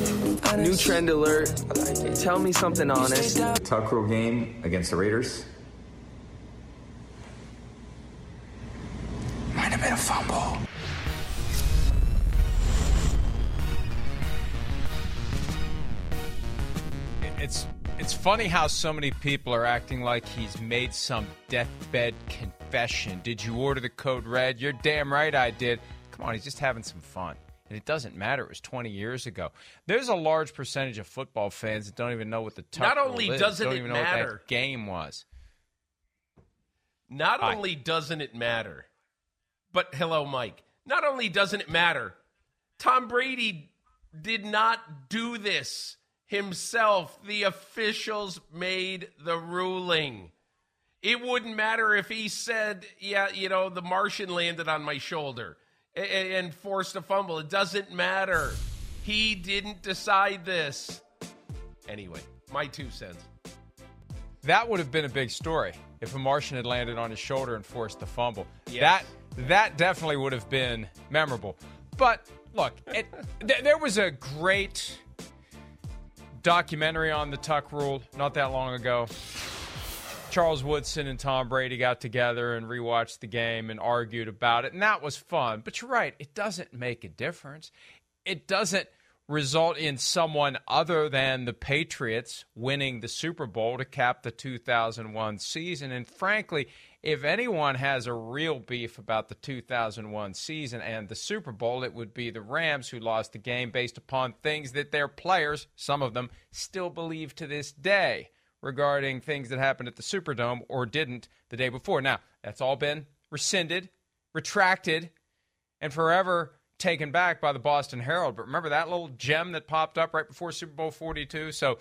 New trend alert. Tell me something honest. Tuck rule game against the Raiders. Might have been a fumble. It's it's funny how so many people are acting like he's made some deathbed confession. Did you order the code red? You're damn right I did. Come on, he's just having some fun. And it doesn't matter. It was 20 years ago. There's a large percentage of football fans that don't even know what the tuck Not only is, doesn't it even know what matter. game was. Not Hi. only doesn't it matter, but hello, Mike. Not only doesn't it matter, Tom Brady did not do this himself. The officials made the ruling. It wouldn't matter if he said, yeah, you know, the Martian landed on my shoulder and forced a fumble. It doesn't matter. He didn't decide this. Anyway, my two cents. That would have been a big story if a Martian had landed on his shoulder and forced the fumble. Yes. That that definitely would have been memorable. But look, it, th- there was a great documentary on the Tuck Rule not that long ago. Charles Woodson and Tom Brady got together and rewatched the game and argued about it, and that was fun. But you're right, it doesn't make a difference. It doesn't result in someone other than the Patriots winning the Super Bowl to cap the 2001 season. And frankly, if anyone has a real beef about the 2001 season and the Super Bowl, it would be the Rams who lost the game based upon things that their players, some of them, still believe to this day regarding things that happened at the Superdome or didn't the day before. Now, that's all been rescinded, retracted, and forever taken back by the Boston Herald. But remember that little gem that popped up right before Super Bowl 42? So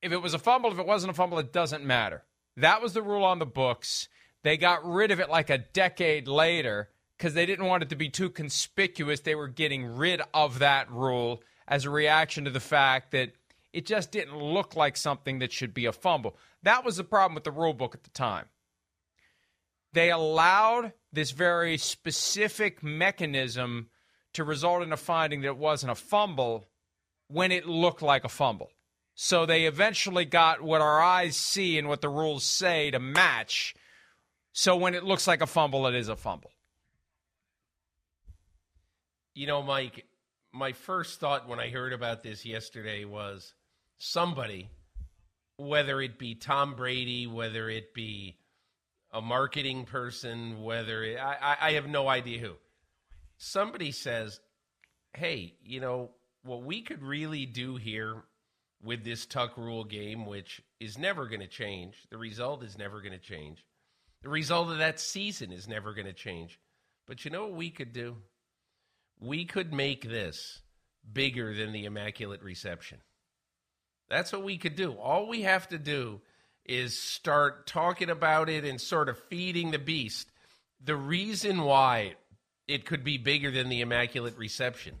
if it was a fumble, if it wasn't a fumble, it doesn't matter. That was the rule on the books. They got rid of it like a decade later because they didn't want it to be too conspicuous. They were getting rid of that rule as a reaction to the fact that it just didn't look like something that should be a fumble. That was the problem with the rule book at the time. They allowed this very specific mechanism to result in a finding that it wasn't a fumble when it looked like a fumble. So they eventually got what our eyes see and what the rules say to match. So when it looks like a fumble, it is a fumble. You know, Mike, my first thought when I heard about this yesterday was somebody, whether it be Tom Brady, whether it be a marketing person, whether it, I, I I have no idea who, somebody says, hey, you know, what we could really do here with this Tuck Rule game, which is never going to change, the result is never going to change. The result of that season is never going to change. But you know what we could do? we could make this bigger than the Immaculate Reception. That's what we could do. All we have to do is start talking about it and sort of feeding the beast. The reason why it could be bigger than the Immaculate Reception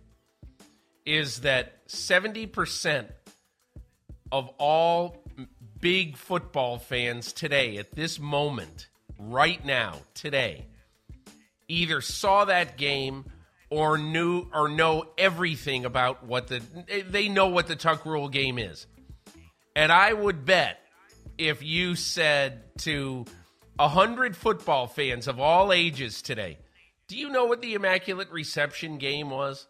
is that 70% of all big football fans today, at this moment, right now, today, either saw that game or knew or know everything about what the they know what the tuck rule game is. And I would bet if you said to a hundred football fans of all ages today, do you know what the Immaculate Reception game was?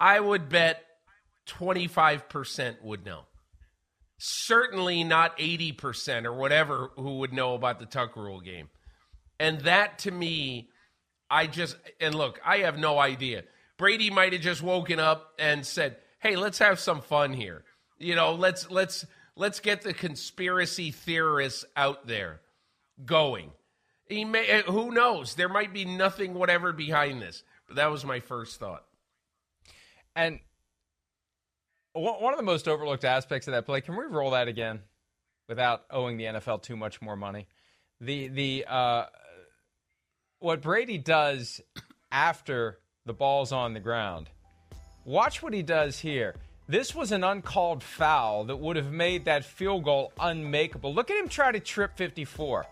I would bet 25% would know. Certainly not 80% or whatever who would know about the tuck rule game. And that to me I just and look, I have no idea. Brady might have just woken up and said, "Hey, let's have some fun here. You know, let's let's let's get the conspiracy theorists out there going." May eh, who knows? There might be nothing whatever behind this. But that was my first thought. And one of the most overlooked aspects of that play, can we roll that again without owing the NFL too much more money? The the uh, what Brady does after the ball's on the ground. Watch what he does here. This was an uncalled foul that would have made that field goal unmakeable. Look at him try to trip 54.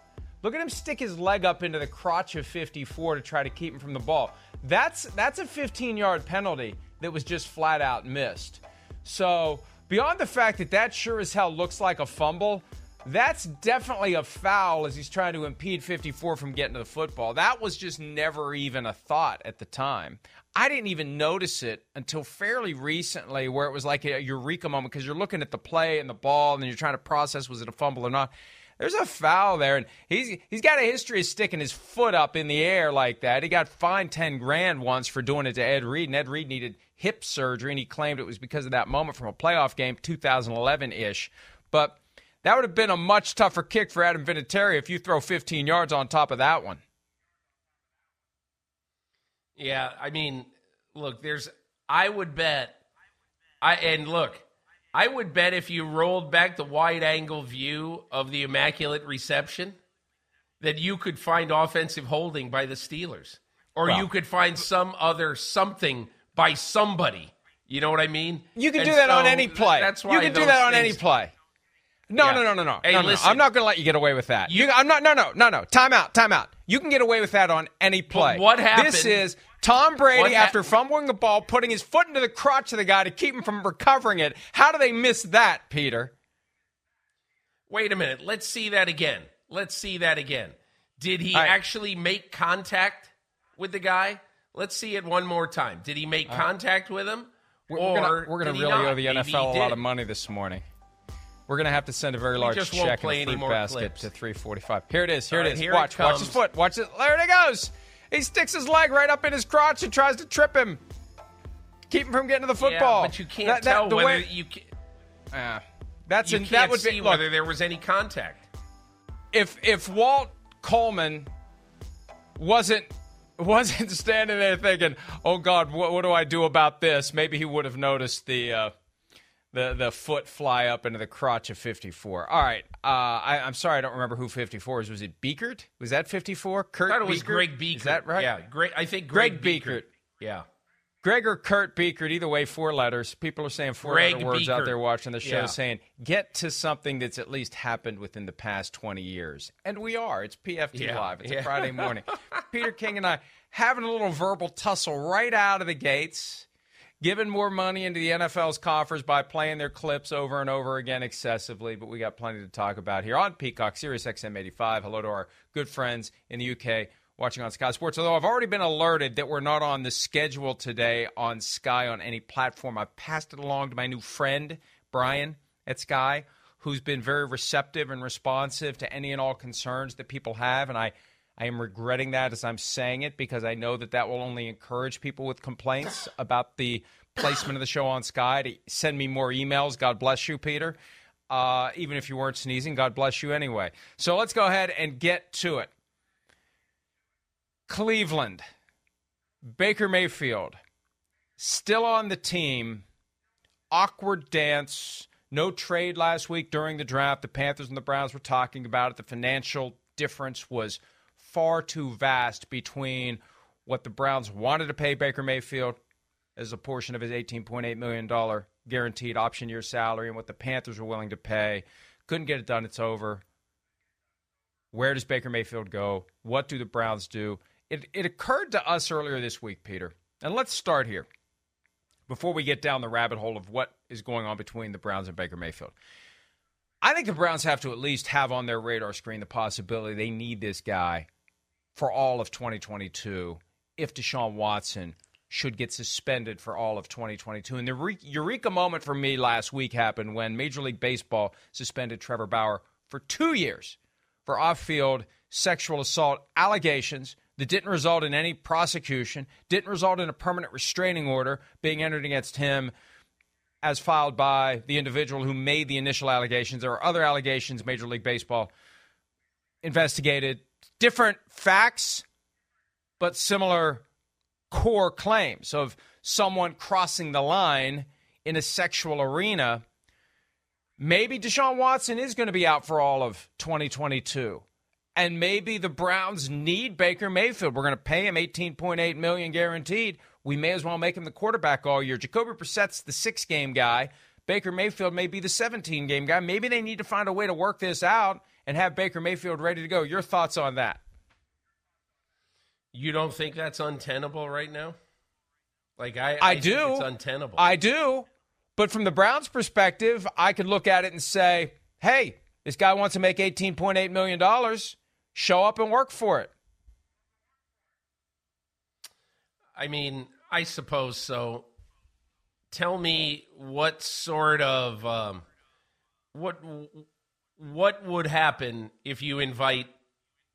Look at him stick his leg up into the crotch of 54 to try to keep him from the ball. That's that's a 15-yard penalty that was just flat out missed. So, beyond the fact that that sure as hell looks like a fumble, that's definitely a foul as he's trying to impede 54 from getting to the football. That was just never even a thought at the time. I didn't even notice it until fairly recently, where it was like a eureka moment because you're looking at the play and the ball and you're trying to process was it a fumble or not. There's a foul there, and he's he's got a history of sticking his foot up in the air like that. He got fined ten grand once for doing it to Ed Reed, and Ed Reed needed hip surgery, and he claimed it was because of that moment from a playoff game, 2011 ish. But that would have been a much tougher kick for Adam Vinatieri if you throw 15 yards on top of that one. Yeah, I mean, look, there's I would bet I and look, I would bet if you rolled back the wide angle view of the immaculate reception that you could find offensive holding by the Steelers or Well- you could find some other something by somebody. You know what I mean? You can And do that on any play. That's why you can do that on any play. No, Yeah. no, no, no, no. Hey, no, no, no. listen. I'm not going to let you get away with that. You, I'm not. No, no, no, no. Time out. Time out. You can get away with that on any play. what happened- This is Tom Brady hap- after fumbling the ball, putting his foot into the crotch of the guy to keep him from recovering it. How do they miss that, Peter? Wait a minute. Let's see that again. Let's see that again. Did he right. actually make contact with the guy? Let's see it one more time. Did he make contact with him? We're, or we're gonna, we're gonna did he really owe the NFL a lot of money this morning. We're gonna have to send a very large just won't check play in a any fruit more basket clips. to 345. Here it is. Here All it right, is. here it watch. watch his comes. foot. Watch it. There it goes. He sticks his leg right up in his crotch and tries to trip him. Keep him from getting to the football. Yeah, but you can't That- that- tell the whether way- you can, Ah, that's you an, can't that would see be look, whether there was any contact. if if Walt Coleman wasn't wasn't standing there thinking, "Oh God, what, what do I do about this?" Maybe he would have noticed the uh, the the foot fly up into the crotch of 54. All right, uh, I, I'm sorry, I don't remember who 54 is. Was it Biekert? Was that 54? Kurt I thought it was Biekert? Greg Biekert. Is that right? Yeah, Greg. I think Greg Greg, Biekert. Yeah. Greg or Kurt Biekert, either way, four letters. People are saying four Greg letter words out there watching the show Yeah. saying, get to something that's at least happened within the past 20 years. And we are. It's PFT Yeah, Live. It's yeah. a Friday morning. Peter King and I having a little verbal tussle right out of the gates, giving more money into the NFL's coffers by playing their clips over and over again excessively. But we got plenty to talk about here on Peacock, Sirius XM 85. Hello to our good friends in the UK watching on Sky Sports. Although I've already been alerted that we're not on the schedule today on Sky on any platform. I've passed it along to my new friend, Brian at Sky, who's been very receptive and responsive to any and all concerns that people have. And I, I am regretting that as I'm saying it because I know that that will only encourage people with complaints about the placement of the show on Sky to send me more emails. God bless you, Peter. Uh, even if you weren't sneezing, God bless you anyway. So let's go ahead and get to it. Cleveland, Baker Mayfield, still on the team. Awkward dance. No trade last week during the draft. The Panthers and the Browns were talking about it. The financial difference was far too vast between what the Browns wanted to pay Baker Mayfield as a portion of his $18.8 million guaranteed option year salary and what the Panthers were willing to pay. Couldn't get it done. It's over. Where does Baker Mayfield go? What do the Browns do? It, it occurred to us earlier this week, Peter, and let's start here before we get down the rabbit hole of what is going on between the Browns and Baker Mayfield. I think the Browns have to at least have on their radar screen the possibility they need this guy for all of 2022 if Deshaun Watson should get suspended for all of 2022. And the re- eureka moment for me last week happened when Major League Baseball suspended Trevor Bauer for two years for off field sexual assault allegations that didn't result in any prosecution, didn't result in a permanent restraining order being entered against him as filed by the individual who made the initial allegations. There are other allegations Major League Baseball investigated, different facts, but similar core claims of someone crossing the line in a sexual arena. Maybe Deshaun Watson is going to be out for all of 2022. And maybe the Browns need Baker Mayfield. We're going to pay him 18.8 million guaranteed. We may as well make him the quarterback all year. Jacoby Brissett's the six game guy. Baker Mayfield may be the 17 game guy. Maybe they need to find a way to work this out and have Baker Mayfield ready to go. Your thoughts on that? You don't think that's untenable right now? Like I, I, I think do. It's untenable. I do. But from the Browns' perspective, I could look at it and say, hey, this guy wants to make $18.8 million. Show up and work for it. I mean, I suppose so. Tell me what sort of um, what what would happen if you invite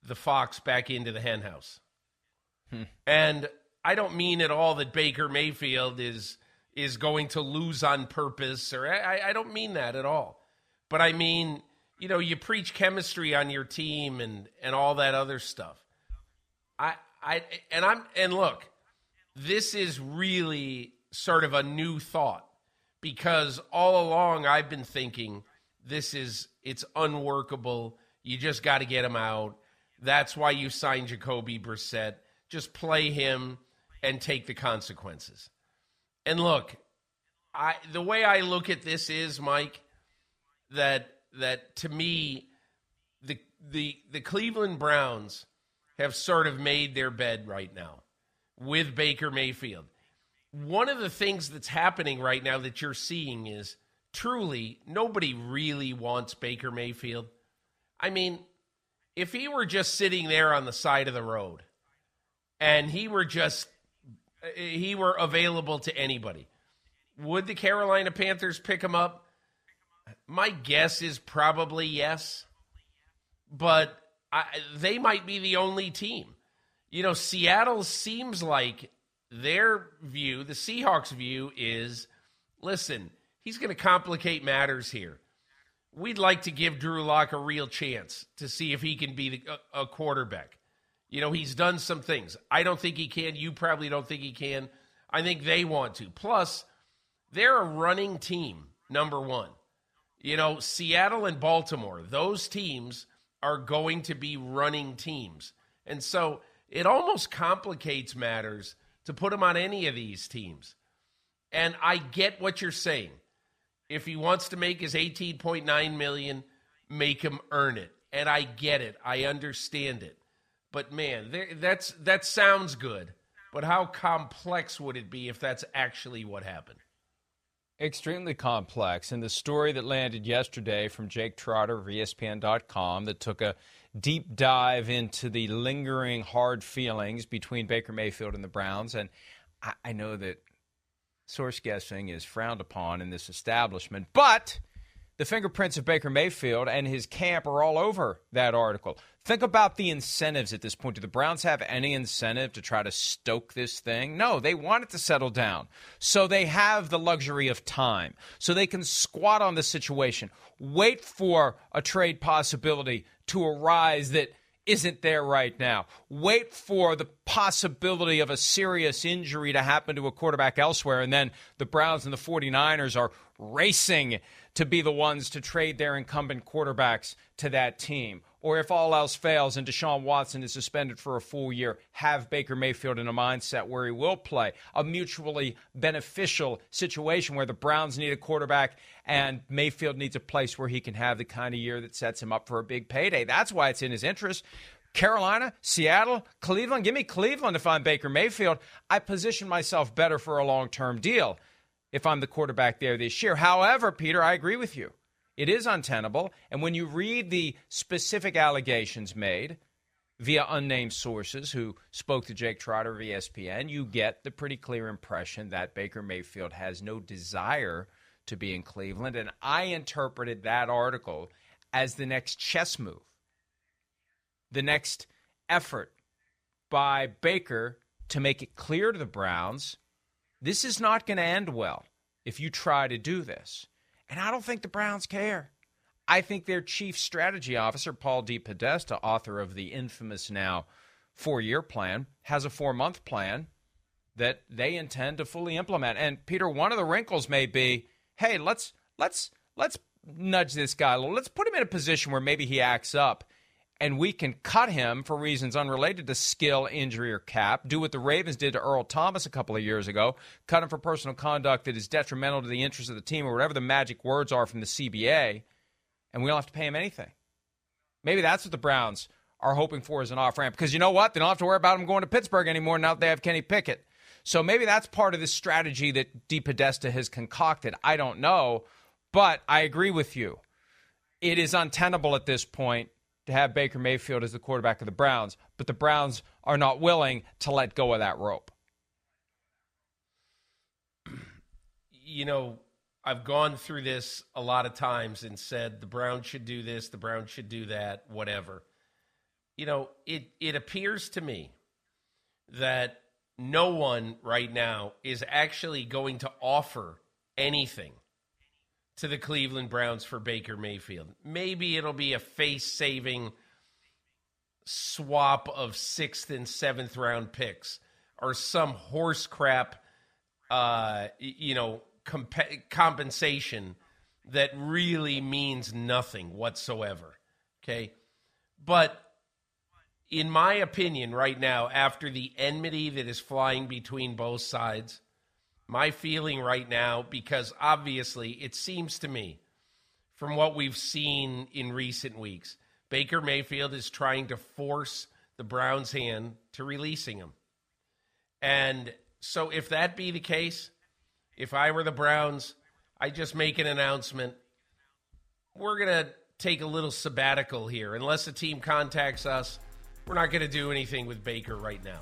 the fox back into the henhouse? Hmm. And I don't mean at all that Baker Mayfield is is going to lose on purpose, or I, I don't mean that at all. But I mean, you know, you preach chemistry on your team and and all that other stuff. I I and I'm and look, this is really sort of a new thought because all along I've been thinking this is it's unworkable. You just got to get him out. That's why you signed Jacoby Brissett. Just play him and take the consequences. And look, I the way I look at this is Mike that that to me the the the Cleveland Browns have sort of made their bed right now with Baker Mayfield. One of the things that's happening right now that you're seeing is truly nobody really wants Baker Mayfield. I mean, if he were just sitting there on the side of the road and he were just he were available to anybody, would the Carolina Panthers pick him up? My guess is probably yes. But I, they might be the only team. You know, Seattle seems like their view, the Seahawks' view is listen, he's going to complicate matters here. We'd like to give Drew Lock a real chance to see if he can be a, a quarterback. You know, he's done some things. I don't think he can. You probably don't think he can. I think they want to. Plus, they're a running team, number one. You know, Seattle and Baltimore, those teams are going to be running teams. And so it almost complicates matters to put him on any of these teams. And I get what you're saying. If he wants to make his 18.9 million, make him earn it. And I get it. I understand it. But man, that's that sounds good. But how complex would it be if that's actually what happened? Extremely complex. And the story that landed yesterday from Jake Trotter of ESPN.com that took a deep dive into the lingering hard feelings between Baker Mayfield and the Browns. And I, I know that source guessing is frowned upon in this establishment, but the fingerprints of Baker Mayfield and his camp are all over that article. Think about the incentives at this point. Do the Browns have any incentive to try to stoke this thing? No, they want it to settle down. So they have the luxury of time. So they can squat on the situation, wait for a trade possibility to arise that isn't there right now. Wait for the possibility of a serious injury to happen to a quarterback elsewhere, and then the Browns and the 49ers are racing to be the ones to trade their incumbent quarterbacks to that team. Or if all else fails and Deshaun Watson is suspended for a full year, have Baker Mayfield in a mindset where he will play. A mutually beneficial situation where the Browns need a quarterback and Mayfield needs a place where he can have the kind of year that sets him up for a big payday. That's why it's in his interest. Carolina, Seattle, Cleveland. Give me Cleveland if I'm Baker Mayfield. I position myself better for a long term deal if I'm the quarterback there this year. However, Peter, I agree with you. It is untenable. And when you read the specific allegations made via unnamed sources who spoke to Jake Trotter of ESPN, you get the pretty clear impression that Baker Mayfield has no desire to be in Cleveland. And I interpreted that article as the next chess move, the next effort by Baker to make it clear to the Browns this is not going to end well if you try to do this. And I don't think the Browns care. I think their chief strategy officer, Paul DePodesta, author of the infamous now four year plan, has a four month plan that they intend to fully implement. And Peter, one of the wrinkles may be, hey, let's let's let's nudge this guy a little. Let's put him in a position where maybe he acts up and we can cut him for reasons unrelated to skill, injury, or cap. Do what the Ravens did to Earl Thomas a couple of years ago. Cut him for personal conduct that is detrimental to the interests of the team, or whatever the magic words are from the CBA, and we don't have to pay him anything. Maybe that's what the Browns are hoping for as an off ramp. Because you know what? They don't have to worry about him going to Pittsburgh anymore now that they have Kenny Pickett. So maybe that's part of the strategy that DePodesta has concocted. I don't know, but I agree with you. It is untenable at this point to have Baker Mayfield as the quarterback of the Browns, but the Browns are not willing to let go of that rope. You know, I've gone through this a lot of times and said the Browns should do this, the Browns should do that, whatever. You know, it it appears to me that no one right now is actually going to offer anything to the Cleveland Browns for Baker Mayfield. Maybe it'll be a face saving swap of sixth and seventh round picks or some horse crap, uh, you know, comp- compensation that really means nothing whatsoever. Okay. But in my opinion, right now, after the enmity that is flying between both sides, my feeling right now, because obviously it seems to me from what we've seen in recent weeks, Baker Mayfield is trying to force the Browns' hand to releasing him. And so, if that be the case, if I were the Browns, I just make an announcement. We're going to take a little sabbatical here. Unless the team contacts us, we're not going to do anything with Baker right now.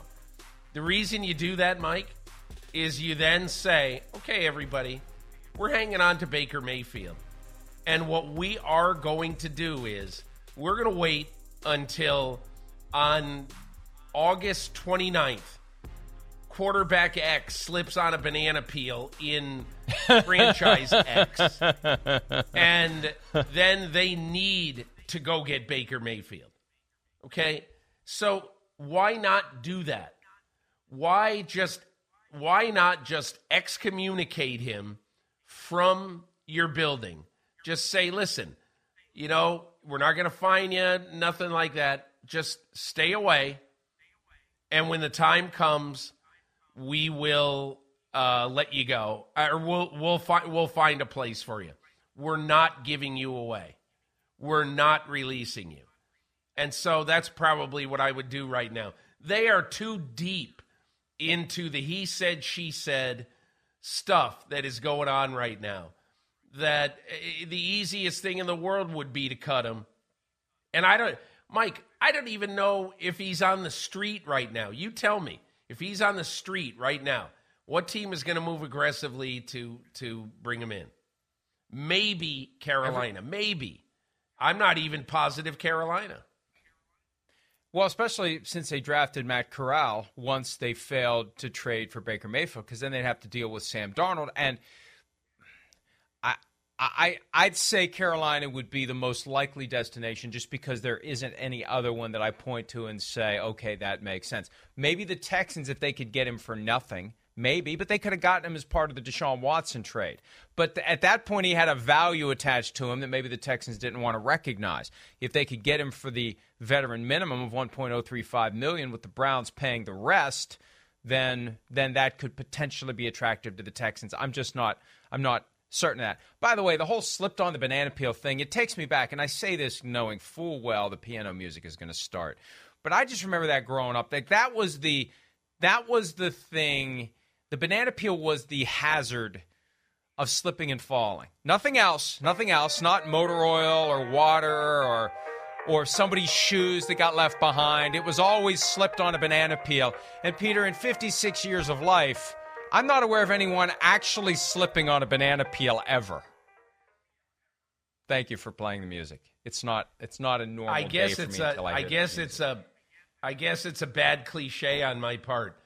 The reason you do that, Mike, is you then say, okay, everybody, we're hanging on to Baker Mayfield. And what we are going to do is we're going to wait until on August 29th, quarterback X slips on a banana peel in franchise X. And then they need to go get Baker Mayfield. Okay? So why not do that? Why just why not just excommunicate him from your building? Just say, listen, you know, we're not going to fine you, nothing like that. Just stay away. And when the time comes, we will uh, let you go, or we'll we'll find we'll find a place for you. We're not giving you away. We're not releasing you. And so that's probably what I would do right now. They are too deep into the he said, she said stuff that is going on right now. That eh, the easiest thing in the world would be to cut him. And I don't, Mike, I don't even know if he's on the street right now. You tell me if he's on the street right now. What team is going to move aggressively to to bring him in? Maybe Carolina. Maybe. I'm not even positive Carolina. Well, especially since they drafted Matt Corral once they failed to trade for Baker Mayfield, because then they'd have to deal with Sam Darnold. And I, I, I'd say Carolina would be the most likely destination, just because there isn't any other one that I point to and say, okay, that makes sense. Maybe the Texans, if they could get him for nothing Maybe, but they could have gotten him as part of the Deshaun Watson trade. But th- at that point, he had a value attached to him that maybe the Texans didn't want to recognize. If they could get him for the veteran minimum of 1.035 million, with the Browns paying the rest, then then that could potentially be attractive to the Texans. I'm just not. I'm not certain of that. By the way, the whole slipped on the banana peel thing, it takes me back, and I say this knowing full well the piano music is going to start. But I just remember that growing up. Like that was the that was the thing the banana peel was the hazard of slipping and falling. Nothing else. Nothing else. Not motor oil or water or or somebody's shoes that got left behind. It was always slipped on a banana peel. And Peter, in 56 years of life, I'm not aware of anyone actually slipping on a banana peel ever. Thank you for playing the music. It's not. It's not a normal. I guess it's a. I, I guess it's a. I guess it's a bad cliche on my part.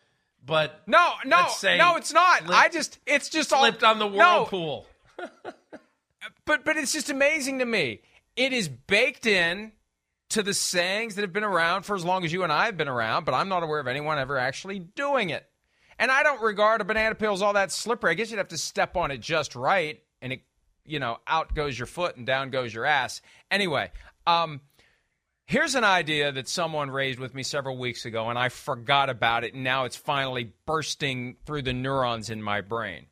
But no, no, no, it's not. Slipped, I just, it's just slipped all, on the whirlpool. No. but but it's just amazing to me. It is baked in to the sayings that have been around for as long as you and I have been around. But I'm not aware of anyone ever actually doing it. And I don't regard a banana peel as all that slippery. I guess you'd have to step on it just right, and it, you know, out goes your foot and down goes your ass. Anyway, um, Here's an idea that someone raised with me several weeks ago, and I forgot about it, and now it's finally bursting through the neurons in my brain.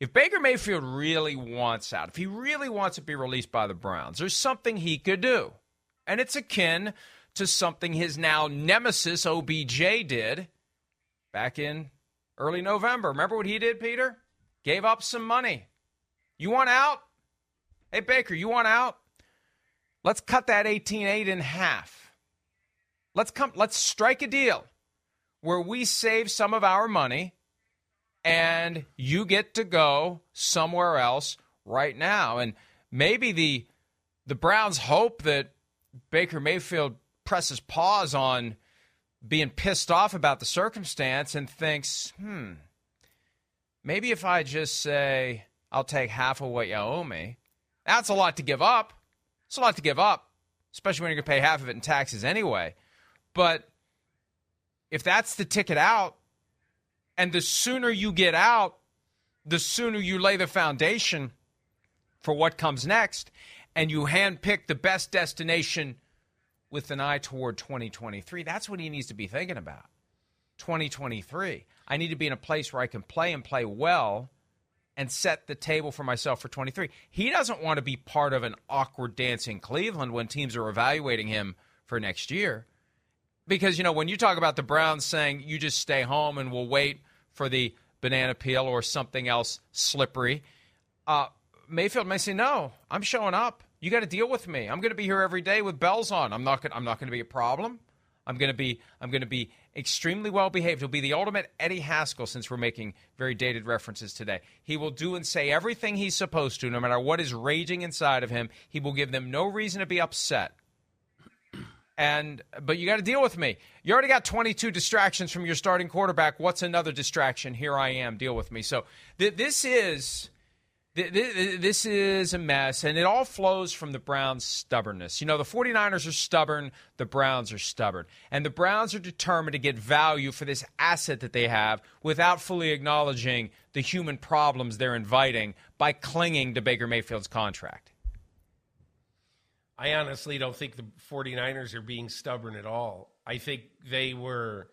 If Baker Mayfield really wants out, if he really wants to be released by the Browns, there's something he could do. And it's akin to something his now nemesis OBJ did back in early November. Remember what he did, Peter? Gave up some money. You want out? Hey, Baker, you want out? Let's cut that 18-8 in half. Let's come let's strike a deal where we save some of our money and you get to go somewhere else right now. And maybe the the Browns hope that Baker Mayfield presses pause on being pissed off about the circumstance and thinks, hmm, maybe if I just say, I'll take half of what you owe me, that's a lot to give up. It's a lot to give up, especially when you're going to pay half of it in taxes anyway. But if that's the ticket out, and the sooner you get out, the sooner you lay the foundation for what comes next, and you handpick the best destination with an eye toward 2023. That's what he needs to be thinking about. 2023. I need to be in a place where I can play and play well and set the table for myself for 23. He doesn't want to be part of an awkward dance in Cleveland when teams are evaluating him for next year. Because, you know, when you talk about the Browns saying you just stay home and we'll wait for the banana peel or something else slippery, uh, Mayfield may say, no, I'm showing up. You got to deal with me. I'm going to be here every day with bells on. I'm not going. I'm not going to be a problem. I'm going to be. I'm going to be extremely well behaved. He'll be the ultimate Eddie Haskell, since we're making very dated references today. He will do and say everything he's supposed to, no matter what is raging inside of him. He will give them no reason to be upset. And but you got to deal with me. You already got 22 distractions from your starting quarterback. What's another distraction? Here I am. Deal with me. So th- this is this is a mess, and it all flows from the Browns' stubbornness. You know, the 49ers are stubborn, the Browns are stubborn. And the Browns are determined to get value for this asset that they have without fully acknowledging the human problems they're inviting by clinging to Baker Mayfield's contract. I honestly don't think the 49ers are being stubborn at all. I think they were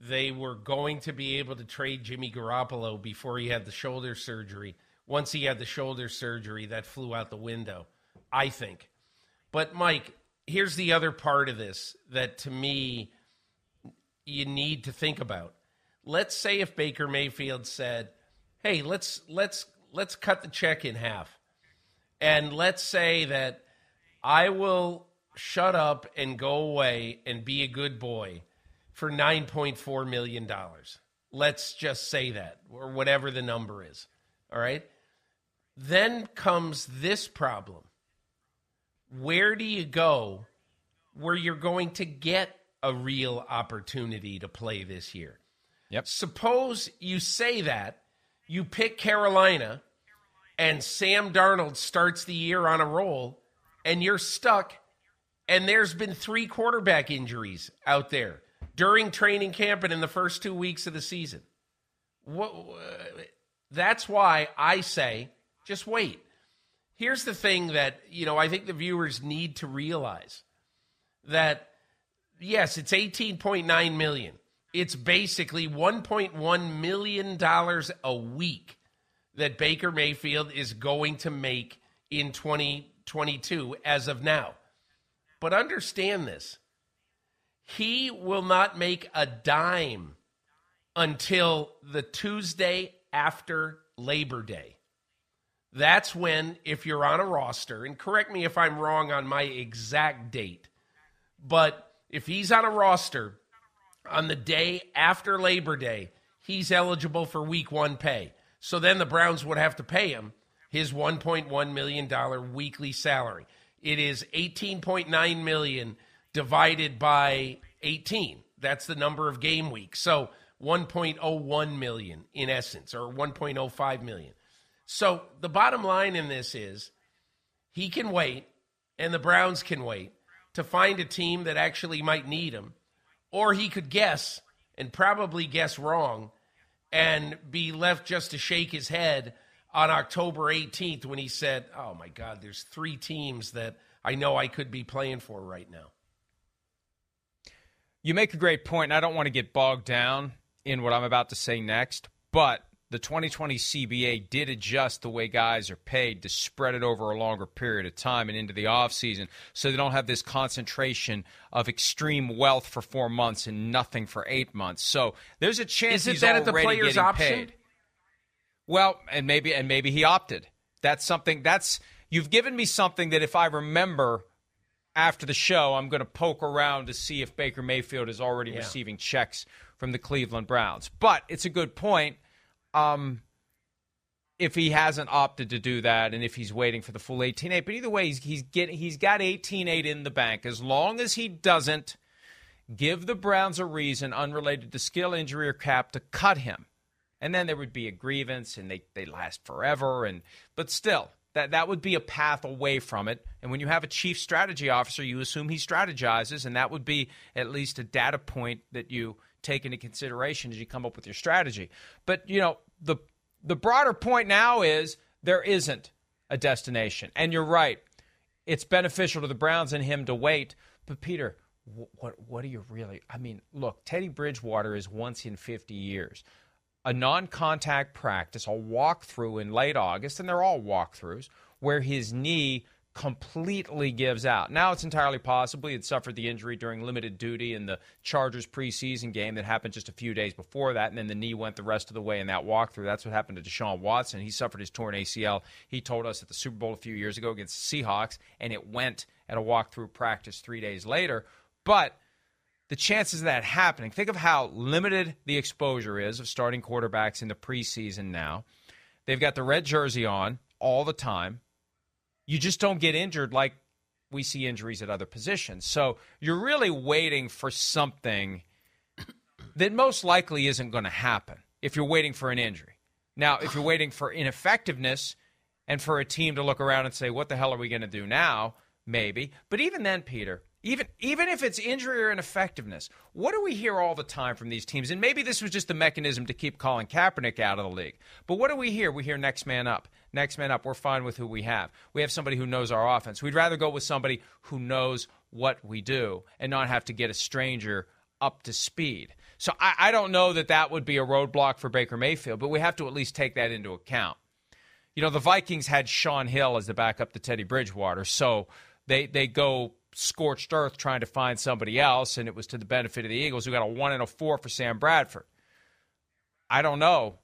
they were going to be able to trade Jimmy Garoppolo before he had the shoulder surgery once he had the shoulder surgery, that flew out the window, I think. But, Mike, here's the other part of this that to me you need to think about. Let's say if Baker Mayfield said, "Hey, let's let's let's cut the check in half." And let's say that I will shut up and go away and be a good boy for 9.4 million dollars. Let's just say that or whatever the number is. All right? Then comes this problem. Where do you go where you're going to get a real opportunity to play this year? Yep. Suppose you say that, you pick Carolina, and Sam Darnold starts the year on a roll, and you're stuck, and there's been three quarterback injuries out there during training camp and in the first two weeks of the season. What, uh, that's why I say just wait. Here's the thing that, you know, I think the viewers need to realize that yes, it's 18.9 million. It's basically 1.1 million dollars a week that Baker Mayfield is going to make in 2022 as of now. But understand this. He will not make a dime until the Tuesday after Labor Day. That's when, if you're on a roster, and correct me if I'm wrong on my exact date, but if he's on a roster on the day after Labor Day, he's eligible for week one pay. So then the Browns would have to pay him his $1.1 million weekly salary. It is 18.9 million divided by 18. That's the number of game weeks. So 1.01 million in essence, or 1.05 million. So the bottom line in this is he can wait, and the Browns can wait to find a team that actually might need him, or he could guess and probably guess wrong and be left just to shake his head on October 18th when he said, Oh my God, there's three teams that I know I could be playing for right now. You make a great point, I don't want to get bogged down in what I'm about to say next, but the 2020 CBA did adjust the way guys are paid to spread it over a longer period of time and into the offseason so they don't have this concentration of extreme wealth for four months and nothing for eight months. So there's a chance Is it he's that already at the player's getting option? paid. Well, and maybe and maybe he opted. That's something that's you've given me something that if I remember after the show, I'm going to poke around to see if Baker Mayfield is already Yeah. receiving checks from the Cleveland Browns. But it's a good point. Um, if he hasn't opted to do that, and if he's waiting for the full 18-8, but either way, he's he's getting he's got 18-8 in the bank. As long as he doesn't give the Browns a reason unrelated to skill, injury, or cap to cut him, and then there would be a grievance, and they they last forever. And but still, that that would be a path away from it. And when you have a chief strategy officer, you assume he strategizes, and that would be at least a data point that you take into consideration as you come up with your strategy. But you know the the broader point now is there isn't a destination, and you're right. It's beneficial to the Browns and him to wait. But Peter, wh- what what are you really? I mean, look, Teddy Bridgewater is once in 50 years. A non-contact practice, a walkthrough in late August, and they're all walkthroughs where his knee completely gives out. Now it's entirely possible he had suffered the injury during limited duty in the Chargers preseason game that happened just a few days before that, and then the knee went the rest of the way in that walkthrough. That's what happened to Deshaun Watson. He suffered his torn ACL. He told us at the Super Bowl a few years ago against the Seahawks, and it went at a walkthrough practice three days later. But the chances of that happening, think of how limited the exposure is of starting quarterbacks in the preseason now. They've got the red jersey on all the time you just don't get injured like we see injuries at other positions. So you're really waiting for something that most likely isn't going to happen if you're waiting for an injury. Now, if you're waiting for ineffectiveness and for a team to look around and say, what the hell are we going to do now? Maybe. But even then, Peter, even even if it's injury or ineffectiveness, what do we hear all the time from these teams? And maybe this was just a mechanism to keep Colin Kaepernick out of the league. But what do we hear? We hear next man up. Next man up. We're fine with who we have. We have somebody who knows our offense. We'd rather go with somebody who knows what we do and not have to get a stranger up to speed. So I, I don't know that that would be a roadblock for Baker Mayfield, but we have to at least take that into account. You know, the Vikings had Shaun Hill as the backup to Teddy Bridgewater, so they they go scorched earth trying to find somebody else, and it was to the benefit of the Eagles, who got a one and a four for Sam Bradford. I don't know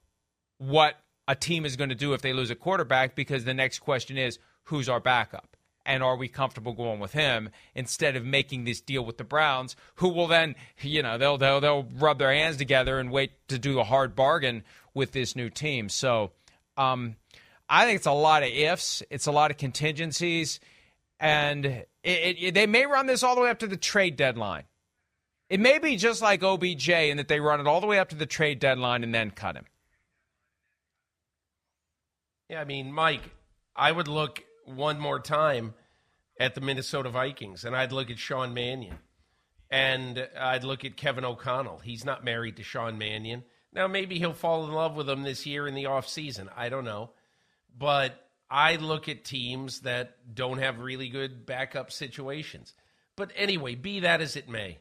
what a team is going to do if they lose a quarterback because the next question is who's our backup? And are we comfortable going with him instead of making this deal with the Browns, who will then, you know, they'll they'll they'll rub their hands together and wait to do a hard bargain with this new team. So, um, I think it's a lot of ifs, it's a lot of contingencies, and it, it, they may run this all the way up to the trade deadline. It may be just like OBJ in that they run it all the way up to the trade deadline and then cut him. Yeah, I mean, Mike, I would look one more time at the Minnesota Vikings, and I'd look at Sean Mannion, and I'd look at Kevin O'Connell. He's not married to Sean Mannion. Now, maybe he'll fall in love with him this year in the offseason. I don't know. But I look at teams that don't have really good backup situations. But anyway, be that as it may.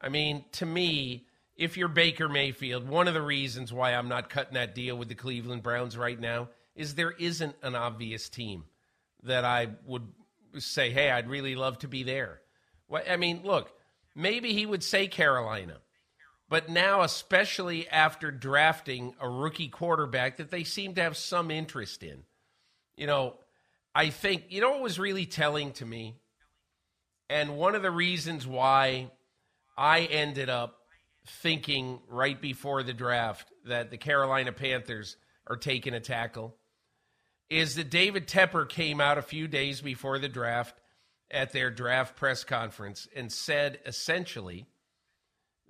I mean, to me, if you're Baker Mayfield, one of the reasons why I'm not cutting that deal with the Cleveland Browns right now is there isn't an obvious team that I would say, hey, I'd really love to be there. Well, I mean, look, maybe he would say Carolina. But now, especially after drafting a rookie quarterback that they seem to have some interest in, you know, I think, you know what was really telling to me? And one of the reasons why I ended up thinking right before the draft that the Carolina Panthers are taking a tackle is that David Tepper came out a few days before the draft at their draft press conference and said essentially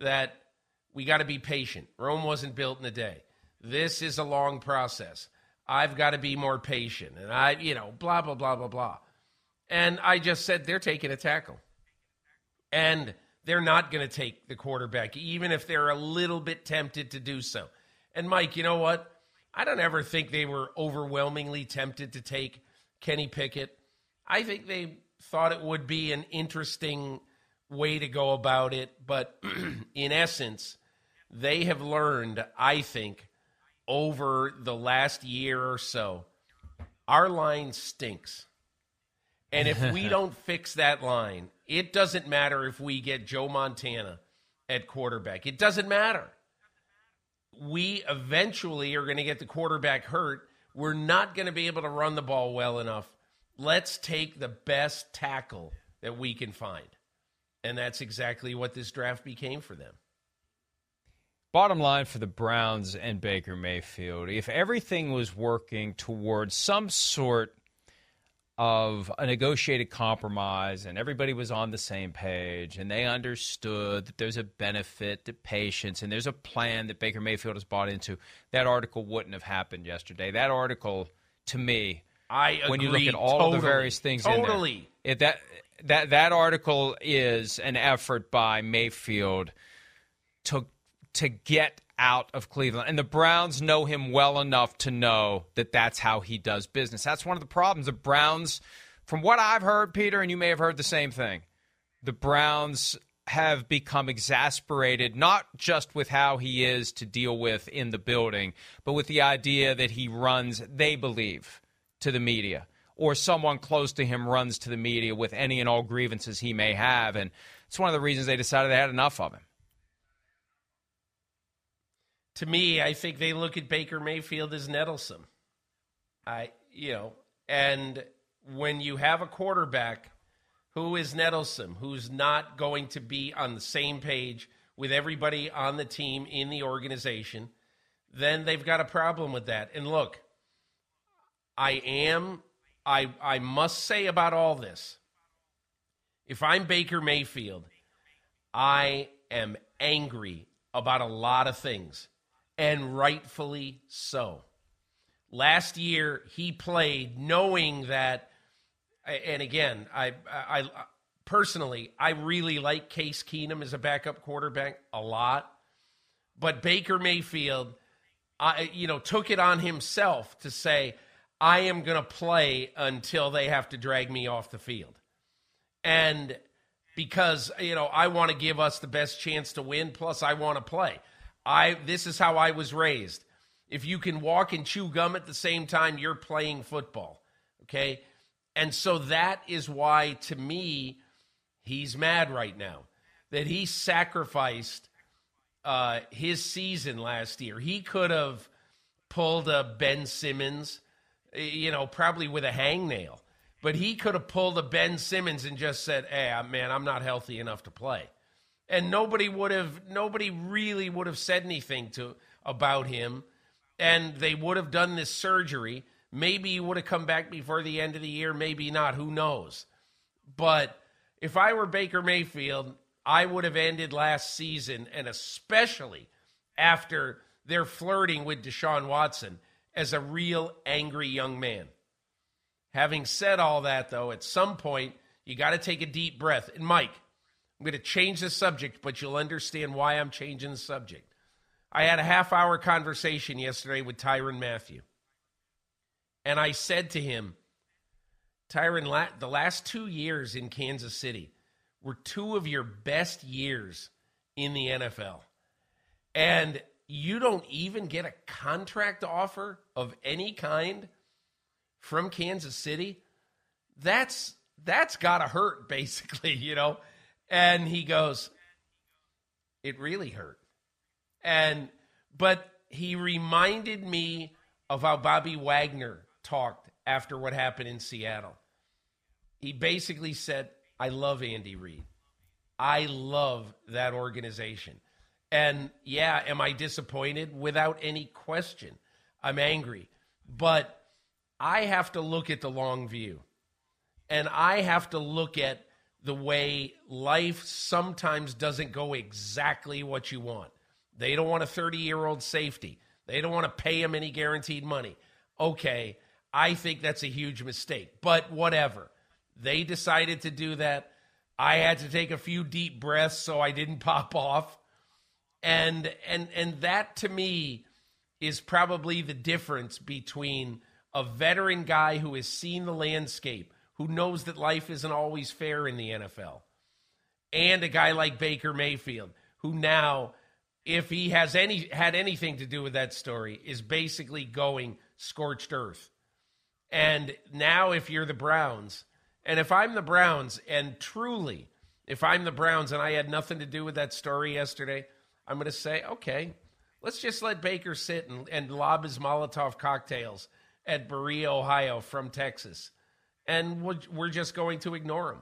that we got to be patient. Rome wasn't built in a day. This is a long process. I've got to be more patient. And I, you know, blah, blah, blah, blah, blah. And I just said they're taking a tackle. And they're not going to take the quarterback, even if they're a little bit tempted to do so. And Mike, you know what? I don't ever think they were overwhelmingly tempted to take Kenny Pickett. I think they thought it would be an interesting way to go about it. But in essence, they have learned, I think, over the last year or so, our line stinks. And if we don't fix that line, it doesn't matter if we get Joe Montana at quarterback. It doesn't matter. We eventually are going to get the quarterback hurt. We're not going to be able to run the ball well enough. Let's take the best tackle that we can find. And that's exactly what this draft became for them. Bottom line for the Browns and Baker Mayfield, if everything was working towards some sort of a negotiated compromise and everybody was on the same page and they understood that there's a benefit to patients and there's a plan that Baker Mayfield has bought into, that article wouldn't have happened yesterday. That article, to me, I when you look at all totally, the various things totally. in there, it, that that that article is an effort by Mayfield to to get out of Cleveland. And the Browns know him well enough to know that that's how he does business. That's one of the problems. The Browns, from what I've heard, Peter, and you may have heard the same thing, the Browns have become exasperated not just with how he is to deal with in the building, but with the idea that he runs, they believe, to the media. Or someone close to him runs to the media with any and all grievances he may have. And it's one of the reasons they decided they had enough of him to me, I think they look at Baker Mayfield as nettlesome. I, you know, and when you have a quarterback who is nettlesome, who's not going to be on the same page with everybody on the team in the organization, then they've got a problem with that. And look, I am, I, I must say about all this, if I'm Baker Mayfield, I am angry about a lot of things and rightfully so. Last year, he played knowing that, and again, I, I, I personally, I really like Case Keenum as a backup quarterback a lot, but Baker Mayfield, I, you know, took it on himself to say, I am going to play until they have to drag me off the field. And because, you know, I want to give us the best chance to win, plus I want to play. I this is how I was raised. If you can walk and chew gum at the same time, you're playing football. Okay? And so that is why to me he's mad right now that he sacrificed uh, his season last year. He could have pulled a Ben Simmons, you know, probably with a hangnail, but he could have pulled a Ben Simmons and just said, "Hey, man, I'm not healthy enough to play." And nobody would have nobody really would have said anything to about him. And they would have done this surgery. Maybe he would have come back before the end of the year maybe not who knows? But if i were baker mayfield i would have ended last season and especially after they're flirting with deshaun watson as a real angry young man. Having said all that though at some point you got to take a deep breath. And mike I'm going to change the subject, but you'll understand why I'm changing the subject. I had a half hour conversation yesterday with Tyrann Mathieu. And I said to him, Tyrann, the last two years in Kansas City were two of your best years in the NFL. And you don't even get a contract offer of any kind from Kansas City. That's that's got to hurt basically, you know. And he goes, It really hurt. And, but he reminded me of how Bobby Wagner talked after what happened in Seattle. He basically said, I love Andy Reid. I love that organization. And yeah, am I disappointed? Without any question. I'm angry. But I have to look at the long view. And I have to look at the way life sometimes doesn't go exactly what you want. They don't want a 30 year old safety, they don't want to pay him any guaranteed money. Okay, I think that's a huge mistake, but whatever. They decided to do that. I had to take a few deep breaths so I didn't pop off. And and and that to me is probably the difference between a veteran guy who has seen the landscape who knows that life isn't always fair in the NFL, and a guy like Baker Mayfield, who now if he has any had anything to do with that story, is basically going scorched earth. And now, if you're the Browns, and if I'm the Browns, and truly, if I'm the Browns and I had nothing to do with that story yesterday, I'm going to say, okay, let's just let Baker sit and, and lob his Molotov cocktails at Berea, Ohio from Texas. And we're just going to ignore him.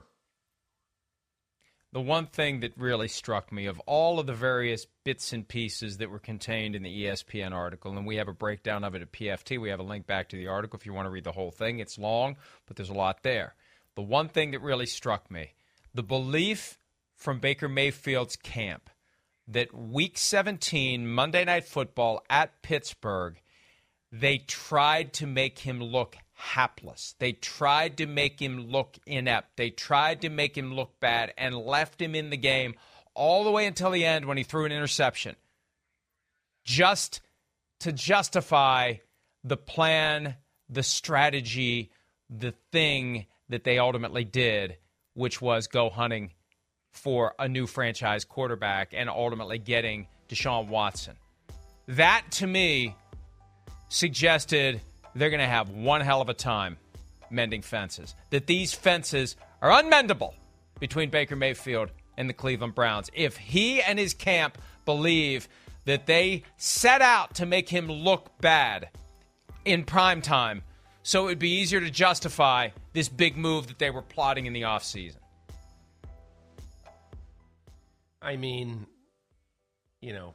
The one thing that really struck me of all of the various bits and pieces that were contained in the ESPN article, and we have a breakdown of it at PFT. We have a link back to the article if you want to read the whole thing. It's long, but there's a lot there. The one thing that really struck me the belief from Baker Mayfield's camp that week 17, Monday Night Football at Pittsburgh, they tried to make him look hapless. They tried to make him look inept. They tried to make him look bad and left him in the game all the way until the end when he threw an interception. Just to justify the plan, the strategy, the thing that they ultimately did, which was go hunting for a new franchise quarterback and ultimately getting Deshaun Watson. That to me suggested they're going to have one hell of a time mending fences. That these fences are unmendable between Baker Mayfield and the Cleveland Browns. If he and his camp believe that they set out to make him look bad in prime time, so it would be easier to justify this big move that they were plotting in the offseason. I mean, you know,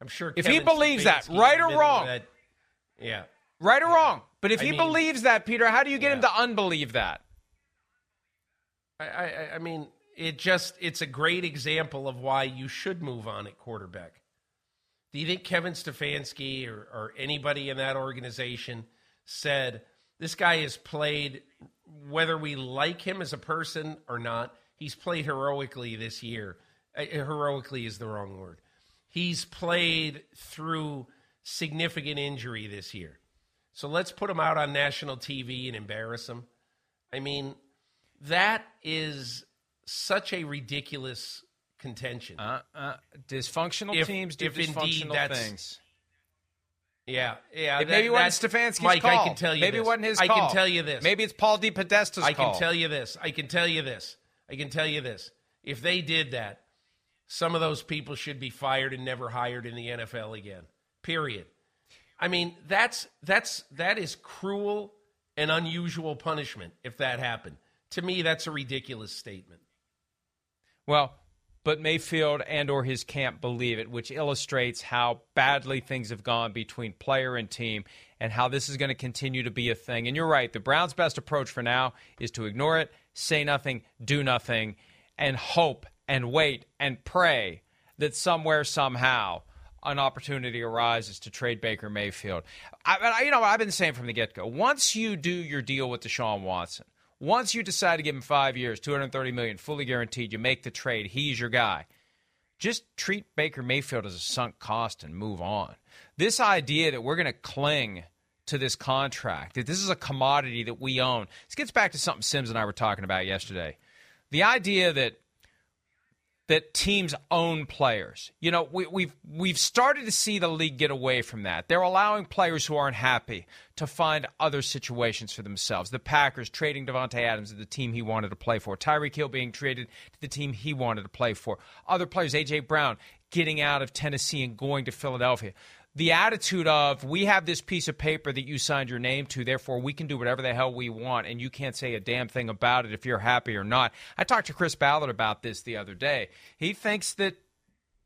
I'm sure if he believes that, right or wrong, that, yeah, Right or yeah. wrong. But if I he mean, believes that, Peter, how do you get yeah. him to unbelieve that? I, I, I mean, it just it's a great example of why you should move on at quarterback. Do you think Kevin Stefanski or, or anybody in that organization said this guy has played, whether we like him as a person or not, he's played heroically this year. Uh, heroically is the wrong word. He's played through significant injury this year. So let's put them out on national TV and embarrass them. I mean, that is such a ridiculous contention. Uh, uh, dysfunctional if, teams do if dysfunctional things. Yeah, yeah. It that, maybe wasn't Stefanski's Mike, call. I can tell you. Maybe this. it wasn't his I call. can tell you this. Maybe it's Paul DePodesta's I call. I can tell you this. I can tell you this. I can tell you this. If they did that, some of those people should be fired and never hired in the NFL again. Period. I mean, that's that's that is cruel and unusual punishment if that happened. To me, that's a ridiculous statement. Well, but Mayfield and or his camp believe it, which illustrates how badly things have gone between player and team and how this is going to continue to be a thing. And you're right, the Browns' best approach for now is to ignore it, say nothing, do nothing, and hope and wait and pray that somewhere somehow an opportunity arises to trade Baker Mayfield. I, I, you know, I've been saying from the get go. Once you do your deal with Deshaun Watson, once you decide to give him five years, two hundred thirty million, fully guaranteed, you make the trade. He's your guy. Just treat Baker Mayfield as a sunk cost and move on. This idea that we're going to cling to this contract, that this is a commodity that we own. This gets back to something Simms and I were talking about yesterday. The idea that that teams own players. You know, we, we've we've started to see the league get away from that. They're allowing players who aren't happy to find other situations for themselves. The Packers trading Davante Adams to the team he wanted to play for. Tyreek Hill being traded to the team he wanted to play for. Other players, AJ Brown getting out of Tennessee and going to Philadelphia the attitude of we have this piece of paper that you signed your name to, therefore we can do whatever the hell we want, and you can't say a damn thing about it if you're happy or not. I talked to Chris Ballard about this the other day. He thinks that,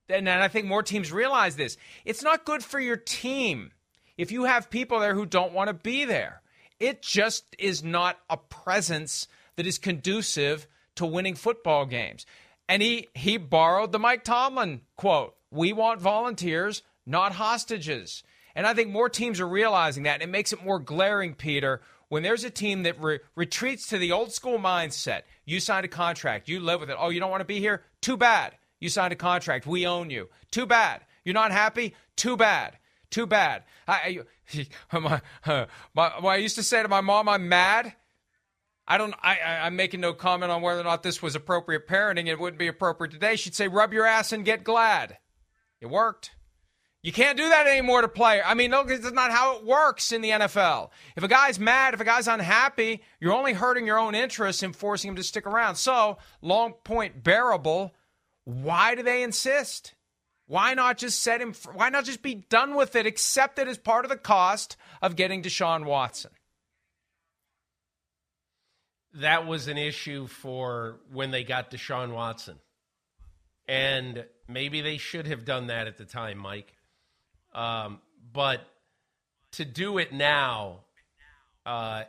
and I think more teams realize this, it's not good for your team if you have people there who don't want to be there. It just is not a presence that is conducive to winning football games. And he, he borrowed the Mike Tomlin quote We want volunteers not hostages. And I think more teams are realizing that. And it makes it more glaring, Peter, when there's a team that re- retreats to the old school mindset. You signed a contract, you live with it. Oh, you don't want to be here? Too bad. You signed a contract, we own you. Too bad. You're not happy? Too bad. Too bad. I, I, my, uh, my, I used to say to my mom, I'm mad. I don't. I, I, am making no comment on whether or not this was appropriate parenting. It wouldn't be appropriate today. She'd say, "Rub your ass and get glad." It worked. You can't do that anymore to play. I mean, look, that's not how it works in the NFL. If a guy's mad, if a guy's unhappy, you're only hurting your own interests and forcing him to stick around. So, long point bearable. Why do they insist? Why not just set him? Why not just be done with it? Accept it as part of the cost of getting Deshaun Watson. That was an issue for when they got Deshaun Watson. And maybe they should have done that at the time, Mike. Um, but to do it now, uh,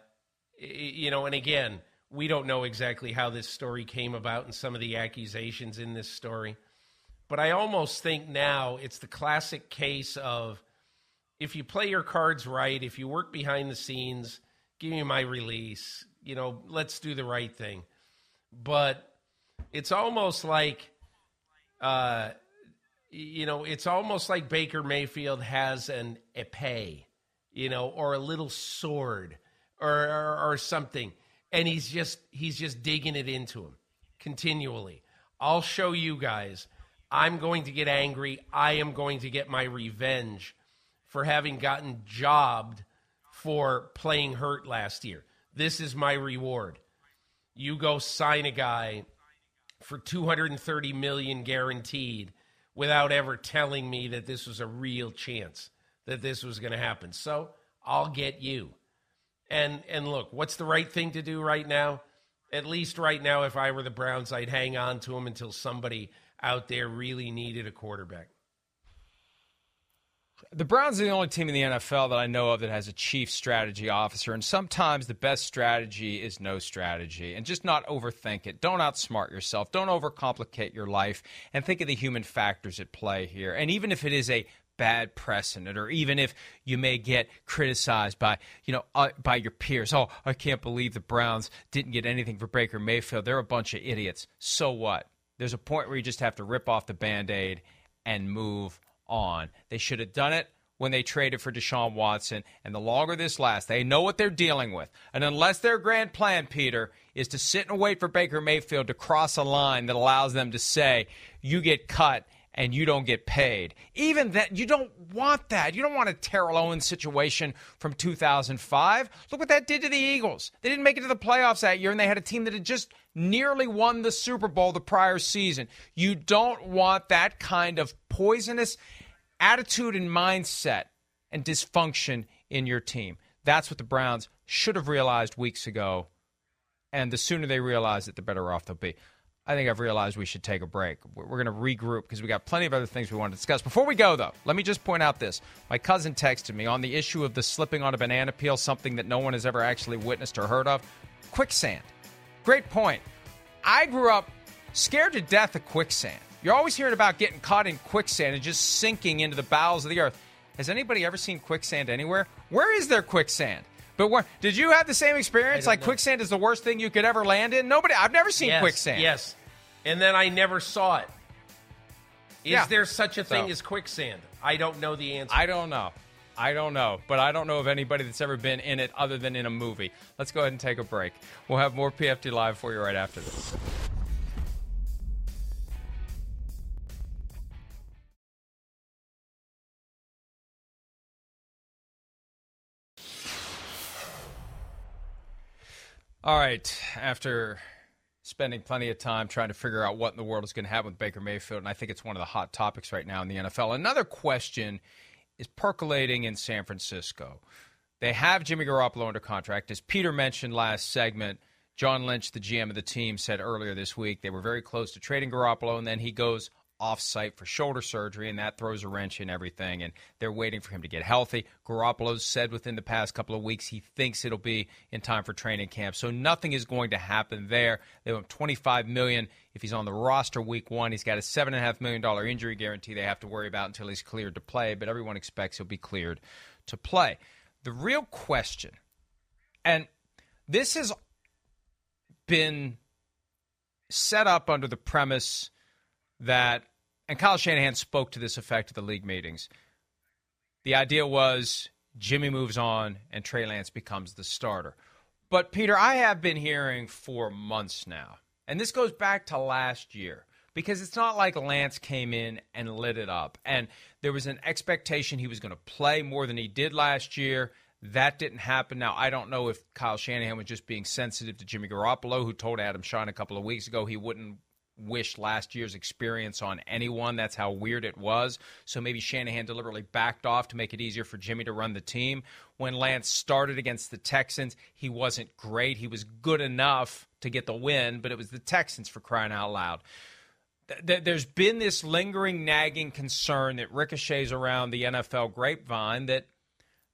you know, and again, we don't know exactly how this story came about and some of the accusations in this story. But I almost think now it's the classic case of if you play your cards right, if you work behind the scenes, give me my release, you know, let's do the right thing. But it's almost like uh, you know, it's almost like Baker Mayfield has an epee, you know, or a little sword or, or, or something, and he's just he's just digging it into him continually. I'll show you guys. I'm going to get angry. I am going to get my revenge for having gotten jobbed for playing hurt last year. This is my reward. You go sign a guy for 230 million guaranteed without ever telling me that this was a real chance that this was going to happen. So I'll get you. And and look, what's the right thing to do right now? At least right now, if I were the Browns, I'd hang on to him until somebody out there really needed a quarterback. The Browns are the only team in the NFL that I know of that has a chief strategy officer, and sometimes the best strategy is no strategy. And just not overthink it. Don't outsmart yourself. Don't overcomplicate your life, and think of the human factors at play here. And even if it is a bad precedent or even if you may get criticized by you know uh, by your peers oh i can't believe the browns didn't get anything for baker mayfield they're a bunch of idiots so what there's a point where you just have to rip off the band-aid and move on. They should have done it when they traded for Deshaun Watson. And the longer this lasts, they know what they're dealing with. And unless their grand plan, Peter, is to sit and wait for Baker Mayfield to cross a line that allows them to say, you get cut and you don't get paid. Even that, you don't want that. You don't want a Terrell Owens situation from 2005. Look what that did to the Eagles. They didn't make it to the playoffs that year, and they had a team that had just nearly won the Super Bowl the prior season. You don't want that kind of poisonous attitude and mindset and dysfunction in your team. That's what the Browns should have realized weeks ago. And the sooner they realize it, the better off they'll be. I think I've realized we should take a break. We're going to regroup because we got plenty of other things we want to discuss. Before we go, though, let me just point out this. My cousin texted me on the issue of the slipping on a banana peel, something that no one has ever actually witnessed or heard of. Quicksand. Great point. I grew up scared to death of quicksand. You're always hearing about getting caught in quicksand and just sinking into the bowels of the earth. Has anybody ever seen quicksand anywhere? Where is there quicksand? But where, did you have the same experience? Like know. quicksand is the worst thing you could ever land in. Nobody. I've never seen yes, quicksand. Yes, and then I never saw it. Is yeah. there such a thing so, as quicksand? I don't know the answer. I don't know. I don't know, but I don't know of anybody that's ever been in it other than in a movie. Let's go ahead and take a break. We'll have more PFT Live for you right after this. All right. After spending plenty of time trying to figure out what in the world is going to happen with Baker Mayfield, and I think it's one of the hot topics right now in the NFL. Another question is percolating in San Francisco. They have Jimmy Garoppolo under contract. As Peter mentioned last segment, John Lynch, the GM of the team, said earlier this week they were very close to trading Garoppolo, and then he goes off site for shoulder surgery, and that throws a wrench in everything. And they're waiting for him to get healthy. Garoppolo said within the past couple of weeks he thinks it'll be in time for training camp. So nothing is going to happen there. They want 25 million if he's on the roster week one. He's got a seven and a half million dollar injury guarantee they have to worry about until he's cleared to play. But everyone expects he'll be cleared to play. The real question, and this has been set up under the premise that, and Kyle Shanahan spoke to this effect at the league meetings. The idea was Jimmy moves on and Trey Lance becomes the starter. But, Peter, I have been hearing for months now, and this goes back to last year. because it's not like Lance came in and lit it up. And there was an expectation he was going to play more than he did last year. That didn't happen. Now, I don't know if Kyle Shanahan was just being sensitive to Jimmy Garoppolo, who told Adam Schein a couple of weeks ago he wouldn't wish last year's experience on anyone. That's how weird it was. So maybe Shanahan deliberately backed off to make it easier for Jimmy to run the team. When Lance started against the Texans, he wasn't great. He was good enough to get the win, but it was the Texans for crying out loud. There's been this lingering, nagging concern that ricochets around the NFL grapevine that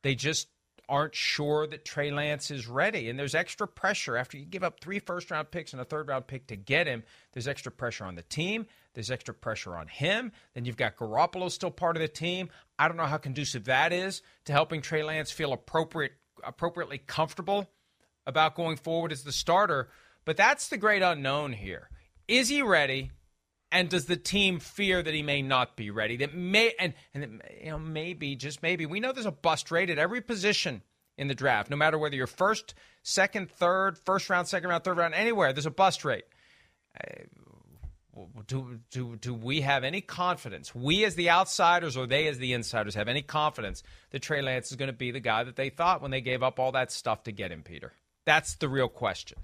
they just aren't sure that Trey Lance is ready. And there's extra pressure after you give up three first round picks and a third round pick to get him. There's extra pressure on the team. There's extra pressure on him. Then you've got Garoppolo still part of the team. I don't know how conducive that is to helping Trey Lance feel appropriate, appropriately comfortable about going forward as the starter. But that's the great unknown here. Is he ready? And does the team fear that he may not be ready? That may and and you know maybe just maybe we know there's a bust rate at every position in the draft, no matter whether you're first, second, third, first round, second round, third round, anywhere. There's a bust rate. Uh, do, do, do we have any confidence, we as the outsiders or they as the insiders, have any confidence that Trey Lance is going to be the guy that they thought when they gave up all that stuff to get him, Peter? That's the real question.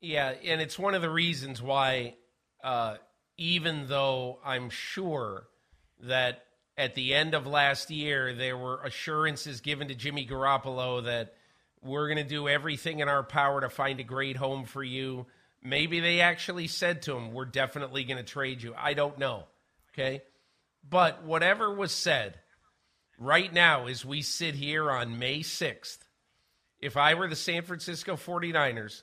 Yeah, and it's one of the reasons why uh, even though I'm sure that at the end of last year there were assurances given to Jimmy Garoppolo that we're going to do everything in our power to find a great home for you. Maybe they actually said to him, We're definitely going to trade you. I don't know. Okay. But whatever was said, right now, as we sit here on May 6th, if I were the San Francisco 49ers,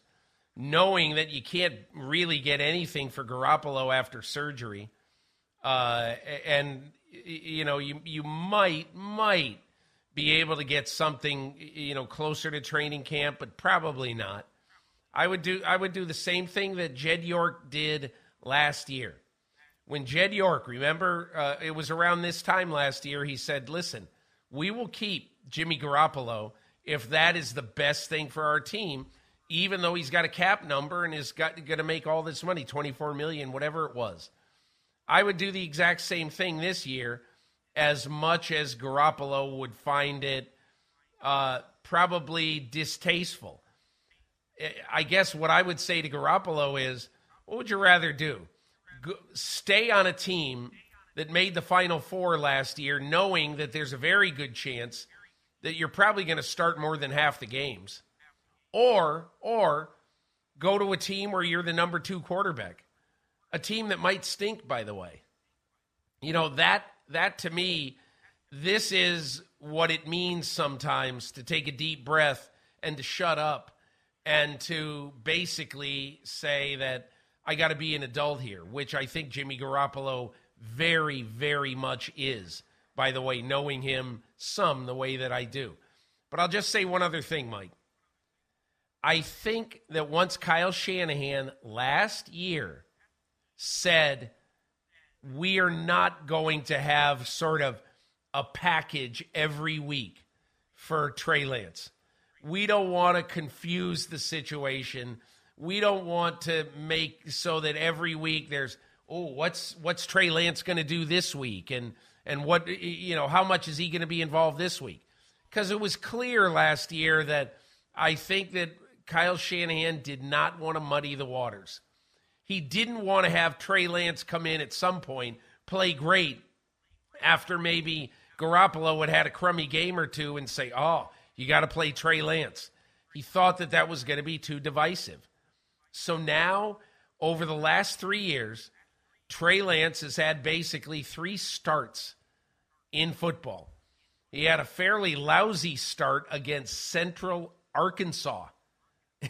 knowing that you can't really get anything for Garoppolo after surgery, uh, and you know you you might might be able to get something you know closer to training camp, but probably not. I would do I would do the same thing that Jed York did last year. When Jed York, remember, uh, it was around this time last year, he said, "Listen, we will keep Jimmy Garoppolo if that is the best thing for our team." Even though he's got a cap number and is going to make all this money, 24 million, whatever it was. I would do the exact same thing this year, as much as Garoppolo would find it uh, probably distasteful. I guess what I would say to Garoppolo is, what would you rather do? Go, stay on a team that made the Final Four last year, knowing that there's a very good chance that you're probably going to start more than half the games or or go to a team where you're the number 2 quarterback. A team that might stink by the way. You know, that that to me this is what it means sometimes to take a deep breath and to shut up and to basically say that I got to be an adult here, which I think Jimmy Garoppolo very, very much is, by the way, knowing him some the way that I do. But I'll just say one other thing, Mike. I think that once Kyle Shanahan last year said, we are not going to have sort of a package every week for Trey Lance. We don't want to confuse the situation. We don't want to make so that every week there's oh what's what's Trey Lance going to do this week and and what you know how much is he going to be involved this week? Because it was clear last year that I think that Kyle Shanahan did not want to muddy the waters. He didn't want to have Trey Lance come in at some point, play great after maybe Garoppolo had had a crummy game or two and say, oh, you got to play Trey Lance. He thought that that was going to be too divisive. So now, over the last three years, Trey Lance has had basically three starts in football. He had a fairly lousy start against Central Arkansas.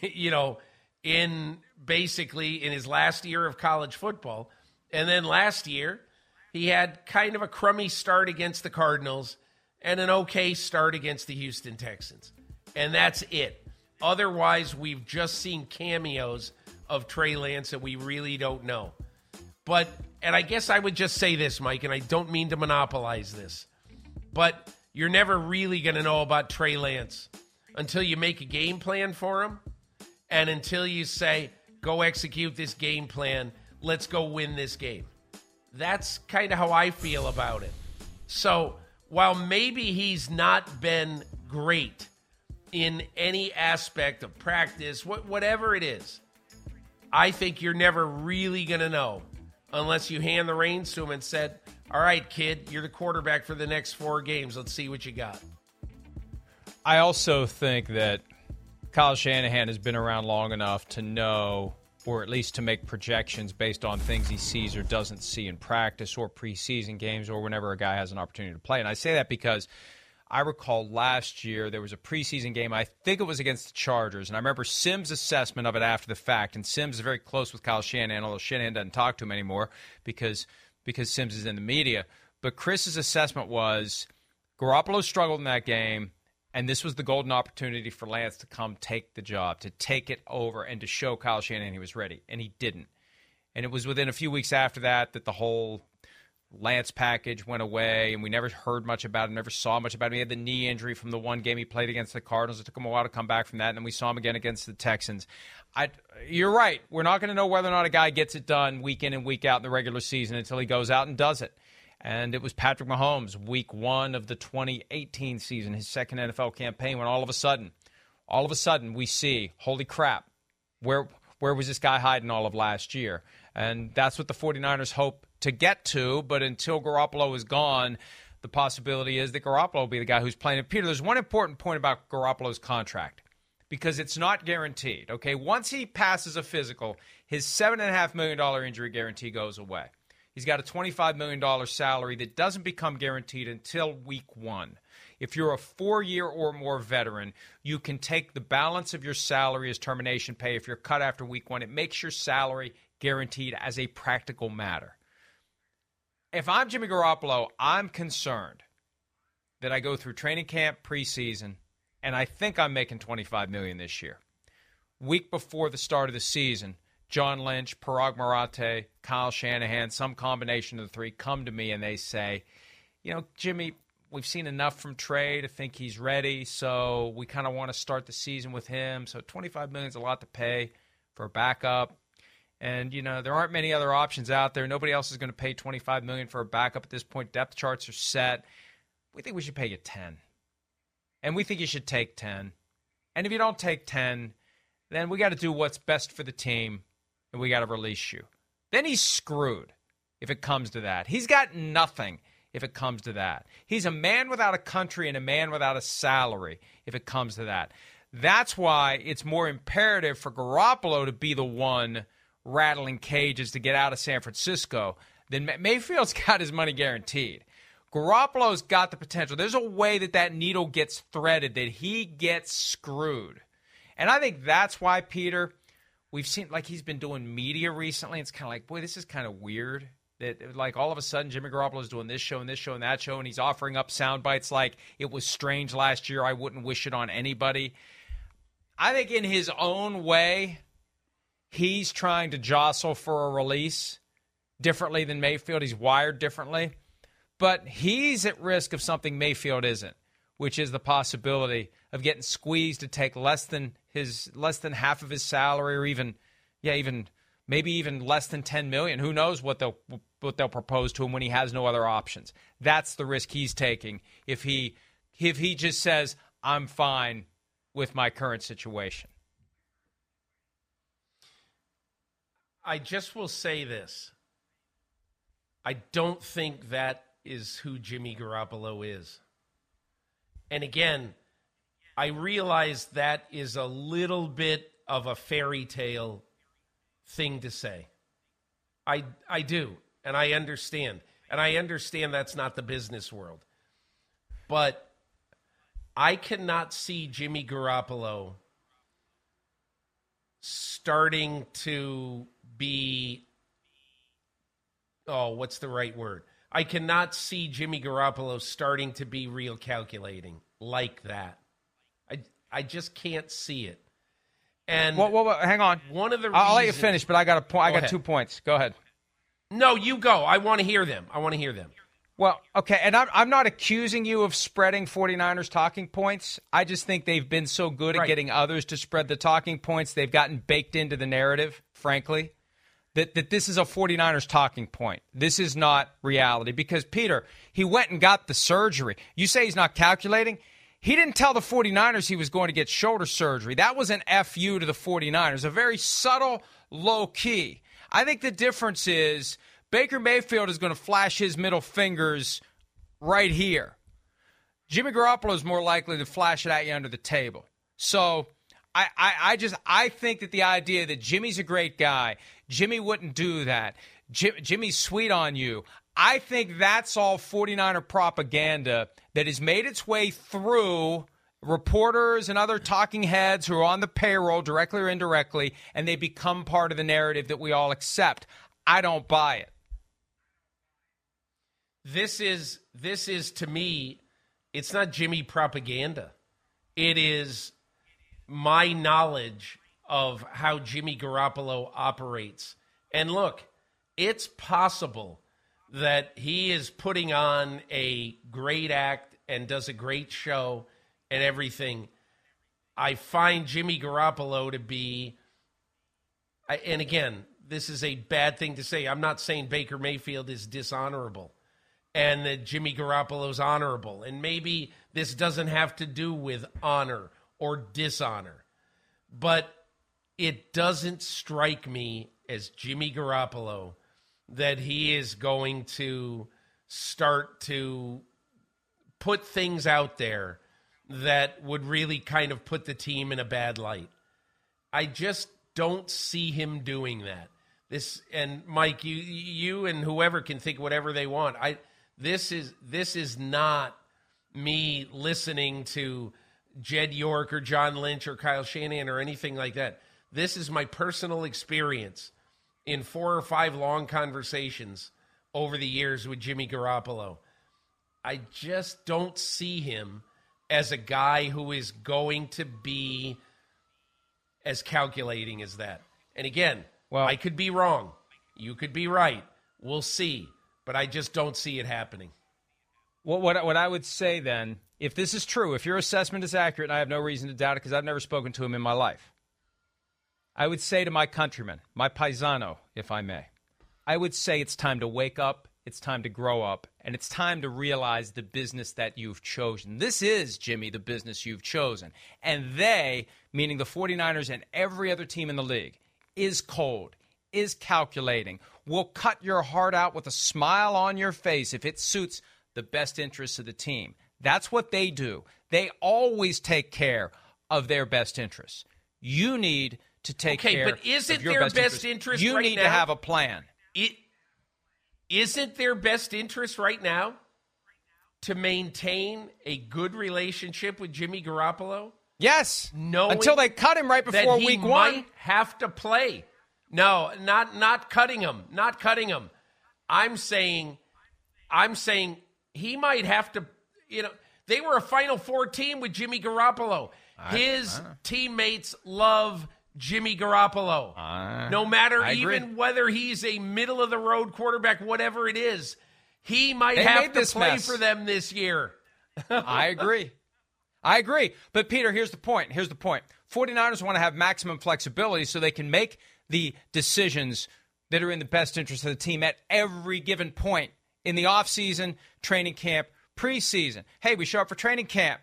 you know, in basically in his last year of college football. And then last year, he had kind of a crummy start against the Cardinals and an okay start against the Houston Texans. And that's it. Otherwise, we've just seen cameos of Trey Lance that we really don't know. But, and I guess I would just say this, Mike, and I don't mean to monopolize this, but you're never really going to know about Trey Lance until you make a game plan for him and until you say, go execute this game plan, let's go win this game. That's kind of how I feel about it. So while maybe he's not been great in any aspect of practice, whatever it is, I think you're never really going to know unless you hand the reins to him and said, All right, kid, you're the quarterback for the next four games. Let's see what you got. I also think that Kyle Shanahan has been around long enough to know, or at least to make projections based on things he sees or doesn't see in practice or preseason games or whenever a guy has an opportunity to play. And I say that because I recall last year there was a preseason game. I think it was against the Chargers, and I remember Simms' assessment of it after the fact. And Simms is very close with Kyle Shanahan, although Shanahan doesn't talk to him anymore because because Simms is in the media. But Chris's assessment was Garoppolo struggled in that game, and this was the golden opportunity for Lance to come take the job, to take it over, and to show Kyle Shanahan he was ready, and he didn't. And it was within a few weeks after that that the whole Lance package went away, and we never heard much about him, never saw much about him. He had the knee injury from the one game he played against the Cardinals. It took him a while to come back from that, and then we saw him again against the Texans. I, you're right. We're not going to know whether or not a guy gets it done week in and week out in the regular season until he goes out and does it. And it was Patrick Mahomes, week one of the 2018 season, his second NFL campaign, when all of a sudden, all of a sudden, we see, holy crap, where where was this guy hiding all of last year? And that's what the 49ers hope to get to. But until Garoppolo is gone, the possibility is that Garoppolo will be the guy who's playing. And Peter, there's one important point about Garoppolo's contract because it's not guaranteed. Okay, once he passes a physical, his seven and a half million dollar injury guarantee goes away. He's got a $25 million salary that doesn't become guaranteed until week one. If you're a four year or more veteran, you can take the balance of your salary as termination pay. If you're cut after week one, it makes your salary guaranteed as a practical matter. If I'm Jimmy Garoppolo, I'm concerned that I go through training camp preseason and I think I'm making 25 million this year. Week before the start of the season, John Lynch, Paraag Marathe, Kyle Shanahan, some combination of the three come to me and they say, you know, Jimmy, we've seen enough from Trey to think he's ready, so we kind of want to start the season with him. So 25 million is a lot to pay for a backup. And you know there aren't many other options out there. Nobody else is going to pay 25 million for a backup at this point. Depth charts are set. We think we should pay you 10, and we think you should take 10. And if you don't take 10, then we got to do what's best for the team, and we got to release you. Then he's screwed if it comes to that. He's got nothing if it comes to that. He's a man without a country and a man without a salary if it comes to that. That's why it's more imperative for Garoppolo to be the one rattling cages to get out of San Francisco, then Mayfield's got his money guaranteed. Garoppolo's got the potential. There's a way that that needle gets threaded that he gets screwed. And I think that's why, Peter, we've seen like he's been doing media recently. It's kind of like, boy, this is kind of weird. That like all of a sudden Jimmy Garoppolo is doing this show and this show and that show, and he's offering up sound bites like it was strange last year. I wouldn't wish it on anybody. I think in his own way, he's trying to jostle for a release differently than Mayfield. He's wired differently. But he's at risk of something Mayfield isn't, which is the possibility of getting squeezed to take less than his less than half of his salary or even yeah, even maybe even less than 10 million. Who knows what they'll what they'll propose to him when he has no other options. That's the risk he's taking if he if he just says I'm fine with my current situation. I just will say this. I don't think that is who Jimmy Garoppolo is. And again, I realize that is a little bit of a fairy tale thing to say. I I do, and I understand. And I understand that's not the business world. But I cannot see Jimmy Garoppolo starting to be oh, what's the right word? I cannot see Jimmy Garoppolo starting to be real calculating like that. I I just can't see it. And well, well, well hang on. One of the I'll let you finish, but I got a point. I got ahead. two points. Go ahead. No, you go. I want to hear them. I want to hear them. Well, okay, and I'm, I'm not accusing you of spreading 49ers talking points. I just think they've been so good Right. at getting others to spread the talking points. They've gotten baked into the narrative, frankly, that, that this is a 49ers talking point. This is not reality because, Peter, he went and got the surgery. You say he's not calculating? He didn't tell the 49ers he was going to get shoulder surgery. That was an FU to the 49ers, a very subtle, low key. I think the difference is Baker Mayfield is going to flash his middle fingers right here. Jimmy Garoppolo is more likely to flash it at you under the table. So I, I, I just I think that the idea that Jimmy's a great guy, Jimmy wouldn't do that. Jim, Jimmy's sweet on you. I think that's all 49er propaganda that has made its way through reporters and other talking heads who are on the payroll directly or indirectly, and they become part of the narrative that we all accept. I don't buy it. This is this is to me, it's not Jimmy propaganda. It is my knowledge of how Jimmy Garoppolo operates. And look, it's possible that he is putting on a great act and does a great show and everything. I find Jimmy Garoppolo to be, and again, this is a bad thing to say. I'm not saying Baker Mayfield is dishonorable and that Jimmy Garoppolo's honorable. And maybe this doesn't have to do with honor or dishonor, but it doesn't strike me as Jimmy Garoppolo that he is going to start to put things out there that would really kind of put the team in a bad light. I just don't see him doing that. This and Mike, you you and whoever can think whatever they want. I this is this is not me listening to Jed York or John Lynch or Kyle Shanahan or anything like that. This is my personal experience in four or five long conversations over the years with Jimmy Garoppolo. I just don't see him as a guy who is going to be as calculating as that. And again, well, I could be wrong. You could be right. We'll see. But I just don't see it happening. Well, what, what I would say then, if this is true, if your assessment is accurate, and I have no reason to doubt it because I've never spoken to him in my life, I would say to my countrymen, my paisano, if I may, I would say it's time to wake up, it's time to grow up, and it's time to realize the business that you've chosen. This is, Jimmy, the business you've chosen. And they, meaning the 49ers and every other team in the league, is cold, is calculating, will cut your heart out with a smile on your face if it suits the best interests of the team. That's what they do. They always take care of their best interests. You need to take okay, care. but isn't their best, best interest? interest you right need now, to have a plan. It isn't their best interest right now to maintain a good relationship with Jimmy Garoppolo. Yes, no. Until they cut him right before week one, have to play. No, not not cutting him, not cutting him. I'm saying, I'm saying he might have to. You know, they were a Final Four team with Jimmy Garoppolo. His I, I teammates love Jimmy Garoppolo. Uh, no matter even whether he's a middle of the road quarterback, whatever it is, he might they have to play mess. for them this year. I agree. I agree. But Peter, here's the point. Here's the point. 49ers want to have maximum flexibility so they can make the decisions that are in the best interest of the team at every given point in the offseason, training camp, preseason. Hey, we show up for training camp.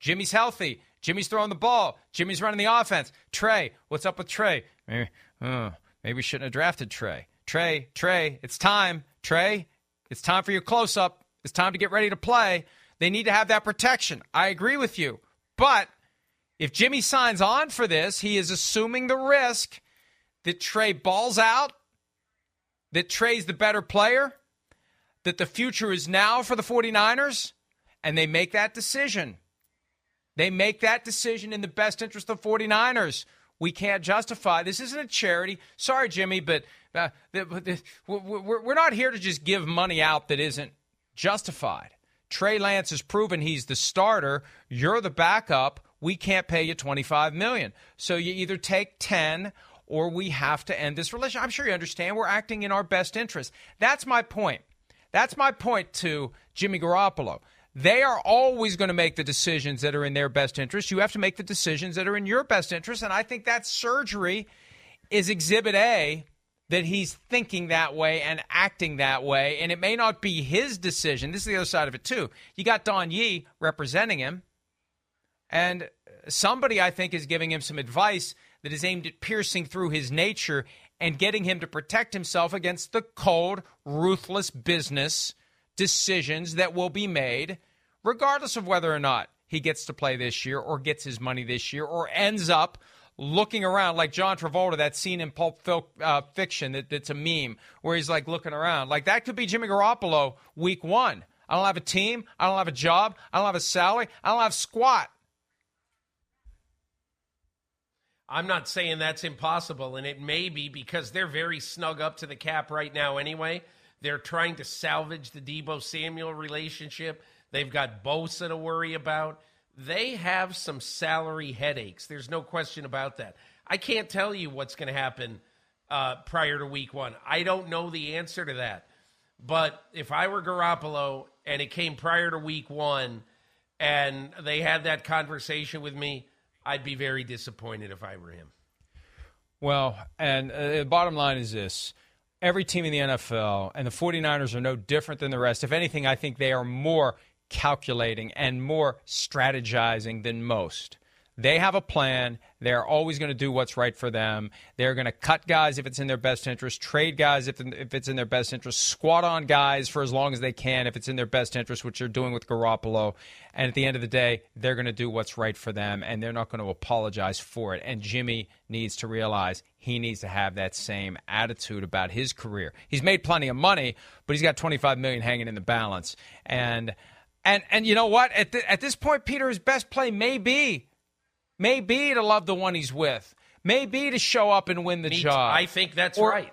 Jimmy's healthy. Jimmy's throwing the ball. Jimmy's running the offense. Trey, what's up with Trey? Maybe, uh, maybe we shouldn't have drafted Trey. Trey, Trey, it's time. Trey, it's time for your close up. It's time to get ready to play. They need to have that protection. I agree with you. But if Jimmy signs on for this, he is assuming the risk that Trey balls out, that Trey's the better player, that the future is now for the 49ers, and they make that decision. They make that decision in the best interest of 49ers. We can't justify this. Isn't a charity. Sorry, Jimmy, but uh, we're not here to just give money out that isn't justified. Trey Lance has proven he's the starter. You're the backup. We can't pay you 25 million. So you either take 10 or we have to end this relationship. I'm sure you understand we're acting in our best interest. That's my point. That's my point to Jimmy Garoppolo. They are always going to make the decisions that are in their best interest. You have to make the decisions that are in your best interest. And I think that surgery is exhibit A that he's thinking that way and acting that way, and it may not be his decision. This is the other side of it too. You got Don Yee representing him, and somebody I think is giving him some advice that is aimed at piercing through his nature and getting him to protect himself against the cold, ruthless business decisions that will be made, regardless of whether or not he gets to play this year or gets his money this year or ends up looking around like John Travolta, that scene in Pulp uh, Fiction that, that's a meme where he's like looking around. Like that could be Jimmy Garoppolo week one. I don't have a team. I don't have a job. I don't have a salary. I don't have squat. I'm not saying that's impossible, and it may be because they're very snug up to the cap right now anyway. They're trying to salvage the Deebo Samuel relationship. They've got Bosa to worry about. They have some salary headaches. There's no question about that. I can't tell you what's going to happen uh, prior to week one. I don't know the answer to that. But if I were Garoppolo and it came prior to week one and they had that conversation with me, I'd be very disappointed if I were him. Well, and uh, the bottom line is this every team in the NFL, and the 49ers are no different than the rest. If anything, I think they are more calculating and more strategizing than most. They have a plan. They're always going to do what's right for them. They're going to cut guys if it's in their best interest, trade guys if, if it's in their best interest, squat on guys for as long as they can if it's in their best interest, which they're doing with Garoppolo. And at the end of the day, they're going to do what's right for them, and they're not going to apologize for it. And Jimmy needs to realize he needs to have that same attitude about his career. He's made plenty of money, but he's got 25 million hanging in the balance. And and and you know what? At the, at this point, Peter, his best play may be may be to love the one he's with, may be to show up and win the Me job. I think that's or, right.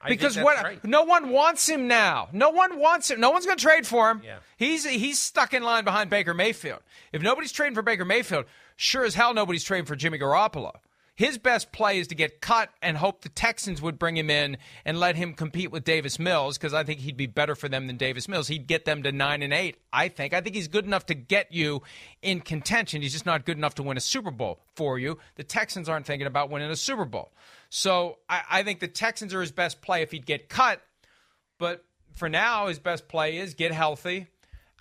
I because what? Right. No one wants him now. No one wants him. No one's going to trade for him. Yeah. He's he's stuck in line behind Baker Mayfield. If nobody's trading for Baker Mayfield, sure as hell nobody's trading for Jimmy Garoppolo. His best play is to get cut and hope the Texans would bring him in and let him compete with Davis Mills because I think he'd be better for them than Davis Mills. He'd get them to nine and eight. I think. I think he's good enough to get you in contention. He's just not good enough to win a Super Bowl for you. The Texans aren't thinking about winning a Super Bowl. So I, I think the Texans are his best play if he'd get cut. But for now, his best play is get healthy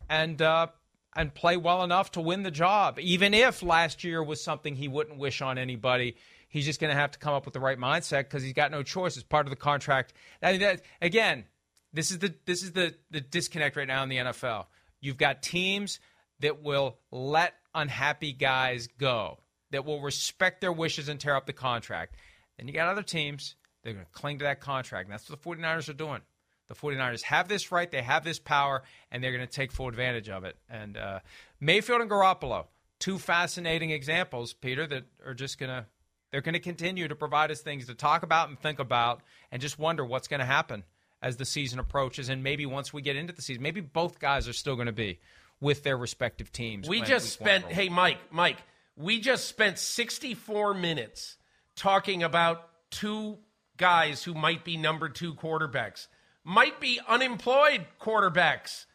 and uh, and play well enough to win the job. Even if last year was something he wouldn't wish on anybody, he's just going to have to come up with the right mindset because he's got no choice. It's part of the contract. I mean, that, again, this is the this is the the disconnect right now in the NFL. You've got teams that will let unhappy guys go, that will respect their wishes and tear up the contract. Then you got other teams that are going to cling to that contract. And that's what the 49ers are doing. The 49ers have this right, they have this power, and they're going to take full advantage of it. And uh, Mayfield and Garoppolo, two fascinating examples, Peter, that are just going to they're going to continue to provide us things to talk about and think about, and just wonder what's going to happen as the season approaches, and maybe once we get into the season, maybe both guys are still going to be with their respective teams. We just spent, hey Mike, Mike, we just spent 64 minutes talking about two guys who might be number two quarterbacks might be unemployed quarterbacks.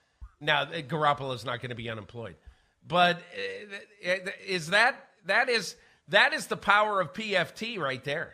Now, eh, Garoppolo is not going to be unemployed, but uh, is that that is that is the power of PFT right there.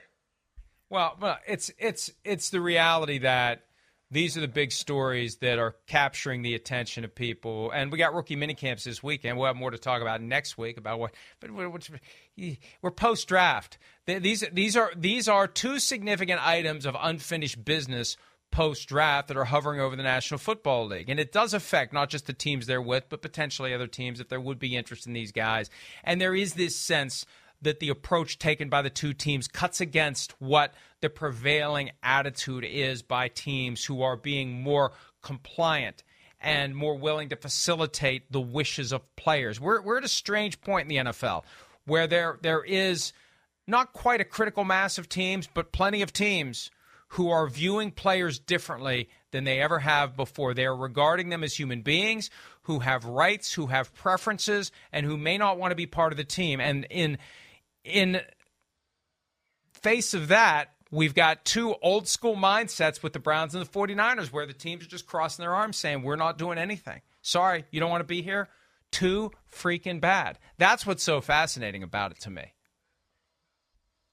Well, it's it's it's the reality that these are the big stories that are capturing the attention of people. And we got rookie minicamps this weekend. We'll have more to talk about next week about what. But we're post draft. These these are these are two significant items of unfinished business post draft that are hovering over the National Football League. And it does affect not just the teams they're with, but potentially other teams if there would be interest in these guys. And there is this sense that the approach taken by the two teams cuts against what the prevailing attitude is by teams who are being more compliant and more willing to facilitate the wishes of players. We're, we're at a strange point in the NFL where there there is not quite a critical mass of teams, but plenty of teams who are viewing players differently than they ever have before. They are regarding them as human beings who have rights, who have preferences, and who may not want to be part of the team. And in in face of that, we've got two old school mindsets with the Browns and the 49ers where the teams are just crossing their arms saying, We're not doing anything. Sorry, you don't want to be here? Too freaking bad. That's what's so fascinating about it to me.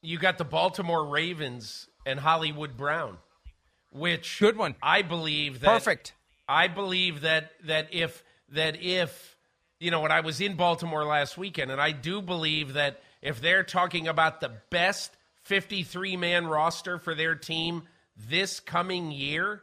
You got the Baltimore Ravens and Hollywood Brown, which Good one. I believe that Perfect. I believe that that if that if you know when I was in Baltimore last weekend, and I do believe that if they're talking about the best 53 man roster for their team this coming year,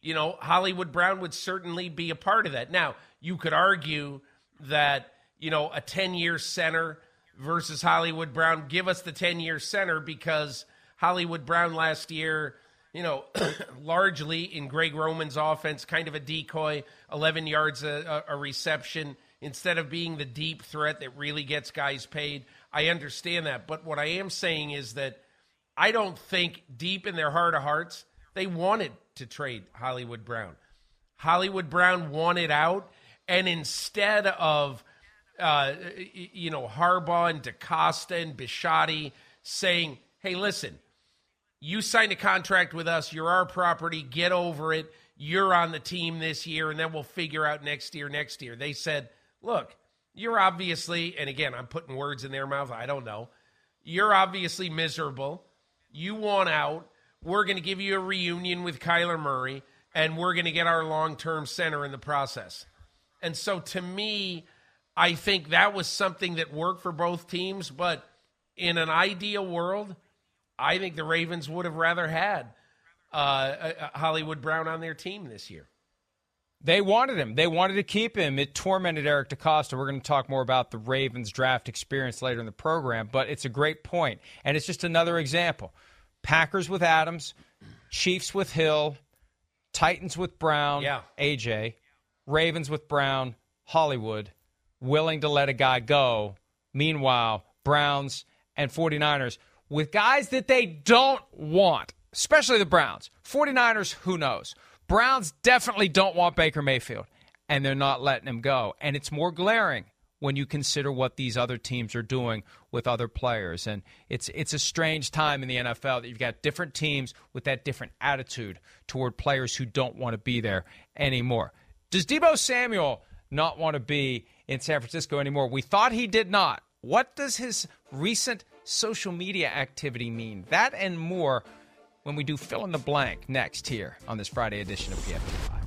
you know, Hollywood Brown would certainly be a part of that. Now, you could argue that, you know, a 10 year center versus Hollywood Brown, give us the 10 year center because Hollywood Brown last year, you know, largely in Greg Roman's offense, kind of a decoy, 11 yards a, a reception instead of being the deep threat that really gets guys paid. I understand that. But what I am saying is that I don't think deep in their heart of hearts they wanted to trade Hollywood Brown. Hollywood Brown wanted out, and instead of uh, you know Harbaugh and DeCosta and Bisciotti saying, "Hey, listen, you signed a contract with us. You're our property. Get over it. You're on the team this year, and then we'll figure out next year. Next year." They said, "Look, you're obviously, and again, I'm putting words in their mouth. I don't know. You're obviously miserable. You want out." we're going to give you a reunion with Kyler Murray, and we're going to get our long term center in the process. And so to me, I think that was something that worked for both teams. But in an ideal world, I think the Ravens would have rather had uh, Hollywood Brown on their team this year. They wanted him. They wanted to keep him. It tormented Eric DeCosta. We're going to talk more about the Ravens draft experience later in the program, but it's a great point, and it's just another example. Packers with Adams, Chiefs with Hill, Titans with Brown, yeah. AJ, Ravens with Brown, Hollywood, willing to let a guy go. Meanwhile, Browns and 49ers with guys that they don't want, especially the Browns. 49ers, who knows? Browns definitely don't want Baker Mayfield, and they're not letting him go. And it's more glaring when you consider what these other teams are doing with other players. And it's it's a strange time in the NFL that you've got different teams with that different attitude toward players who don't want to be there anymore. Does Deebo Samuel not want to be in San Francisco anymore? We thought he did not. What does his recent social media activity mean? That and more when we do fill in the blank next here on this Friday edition of PFT Live.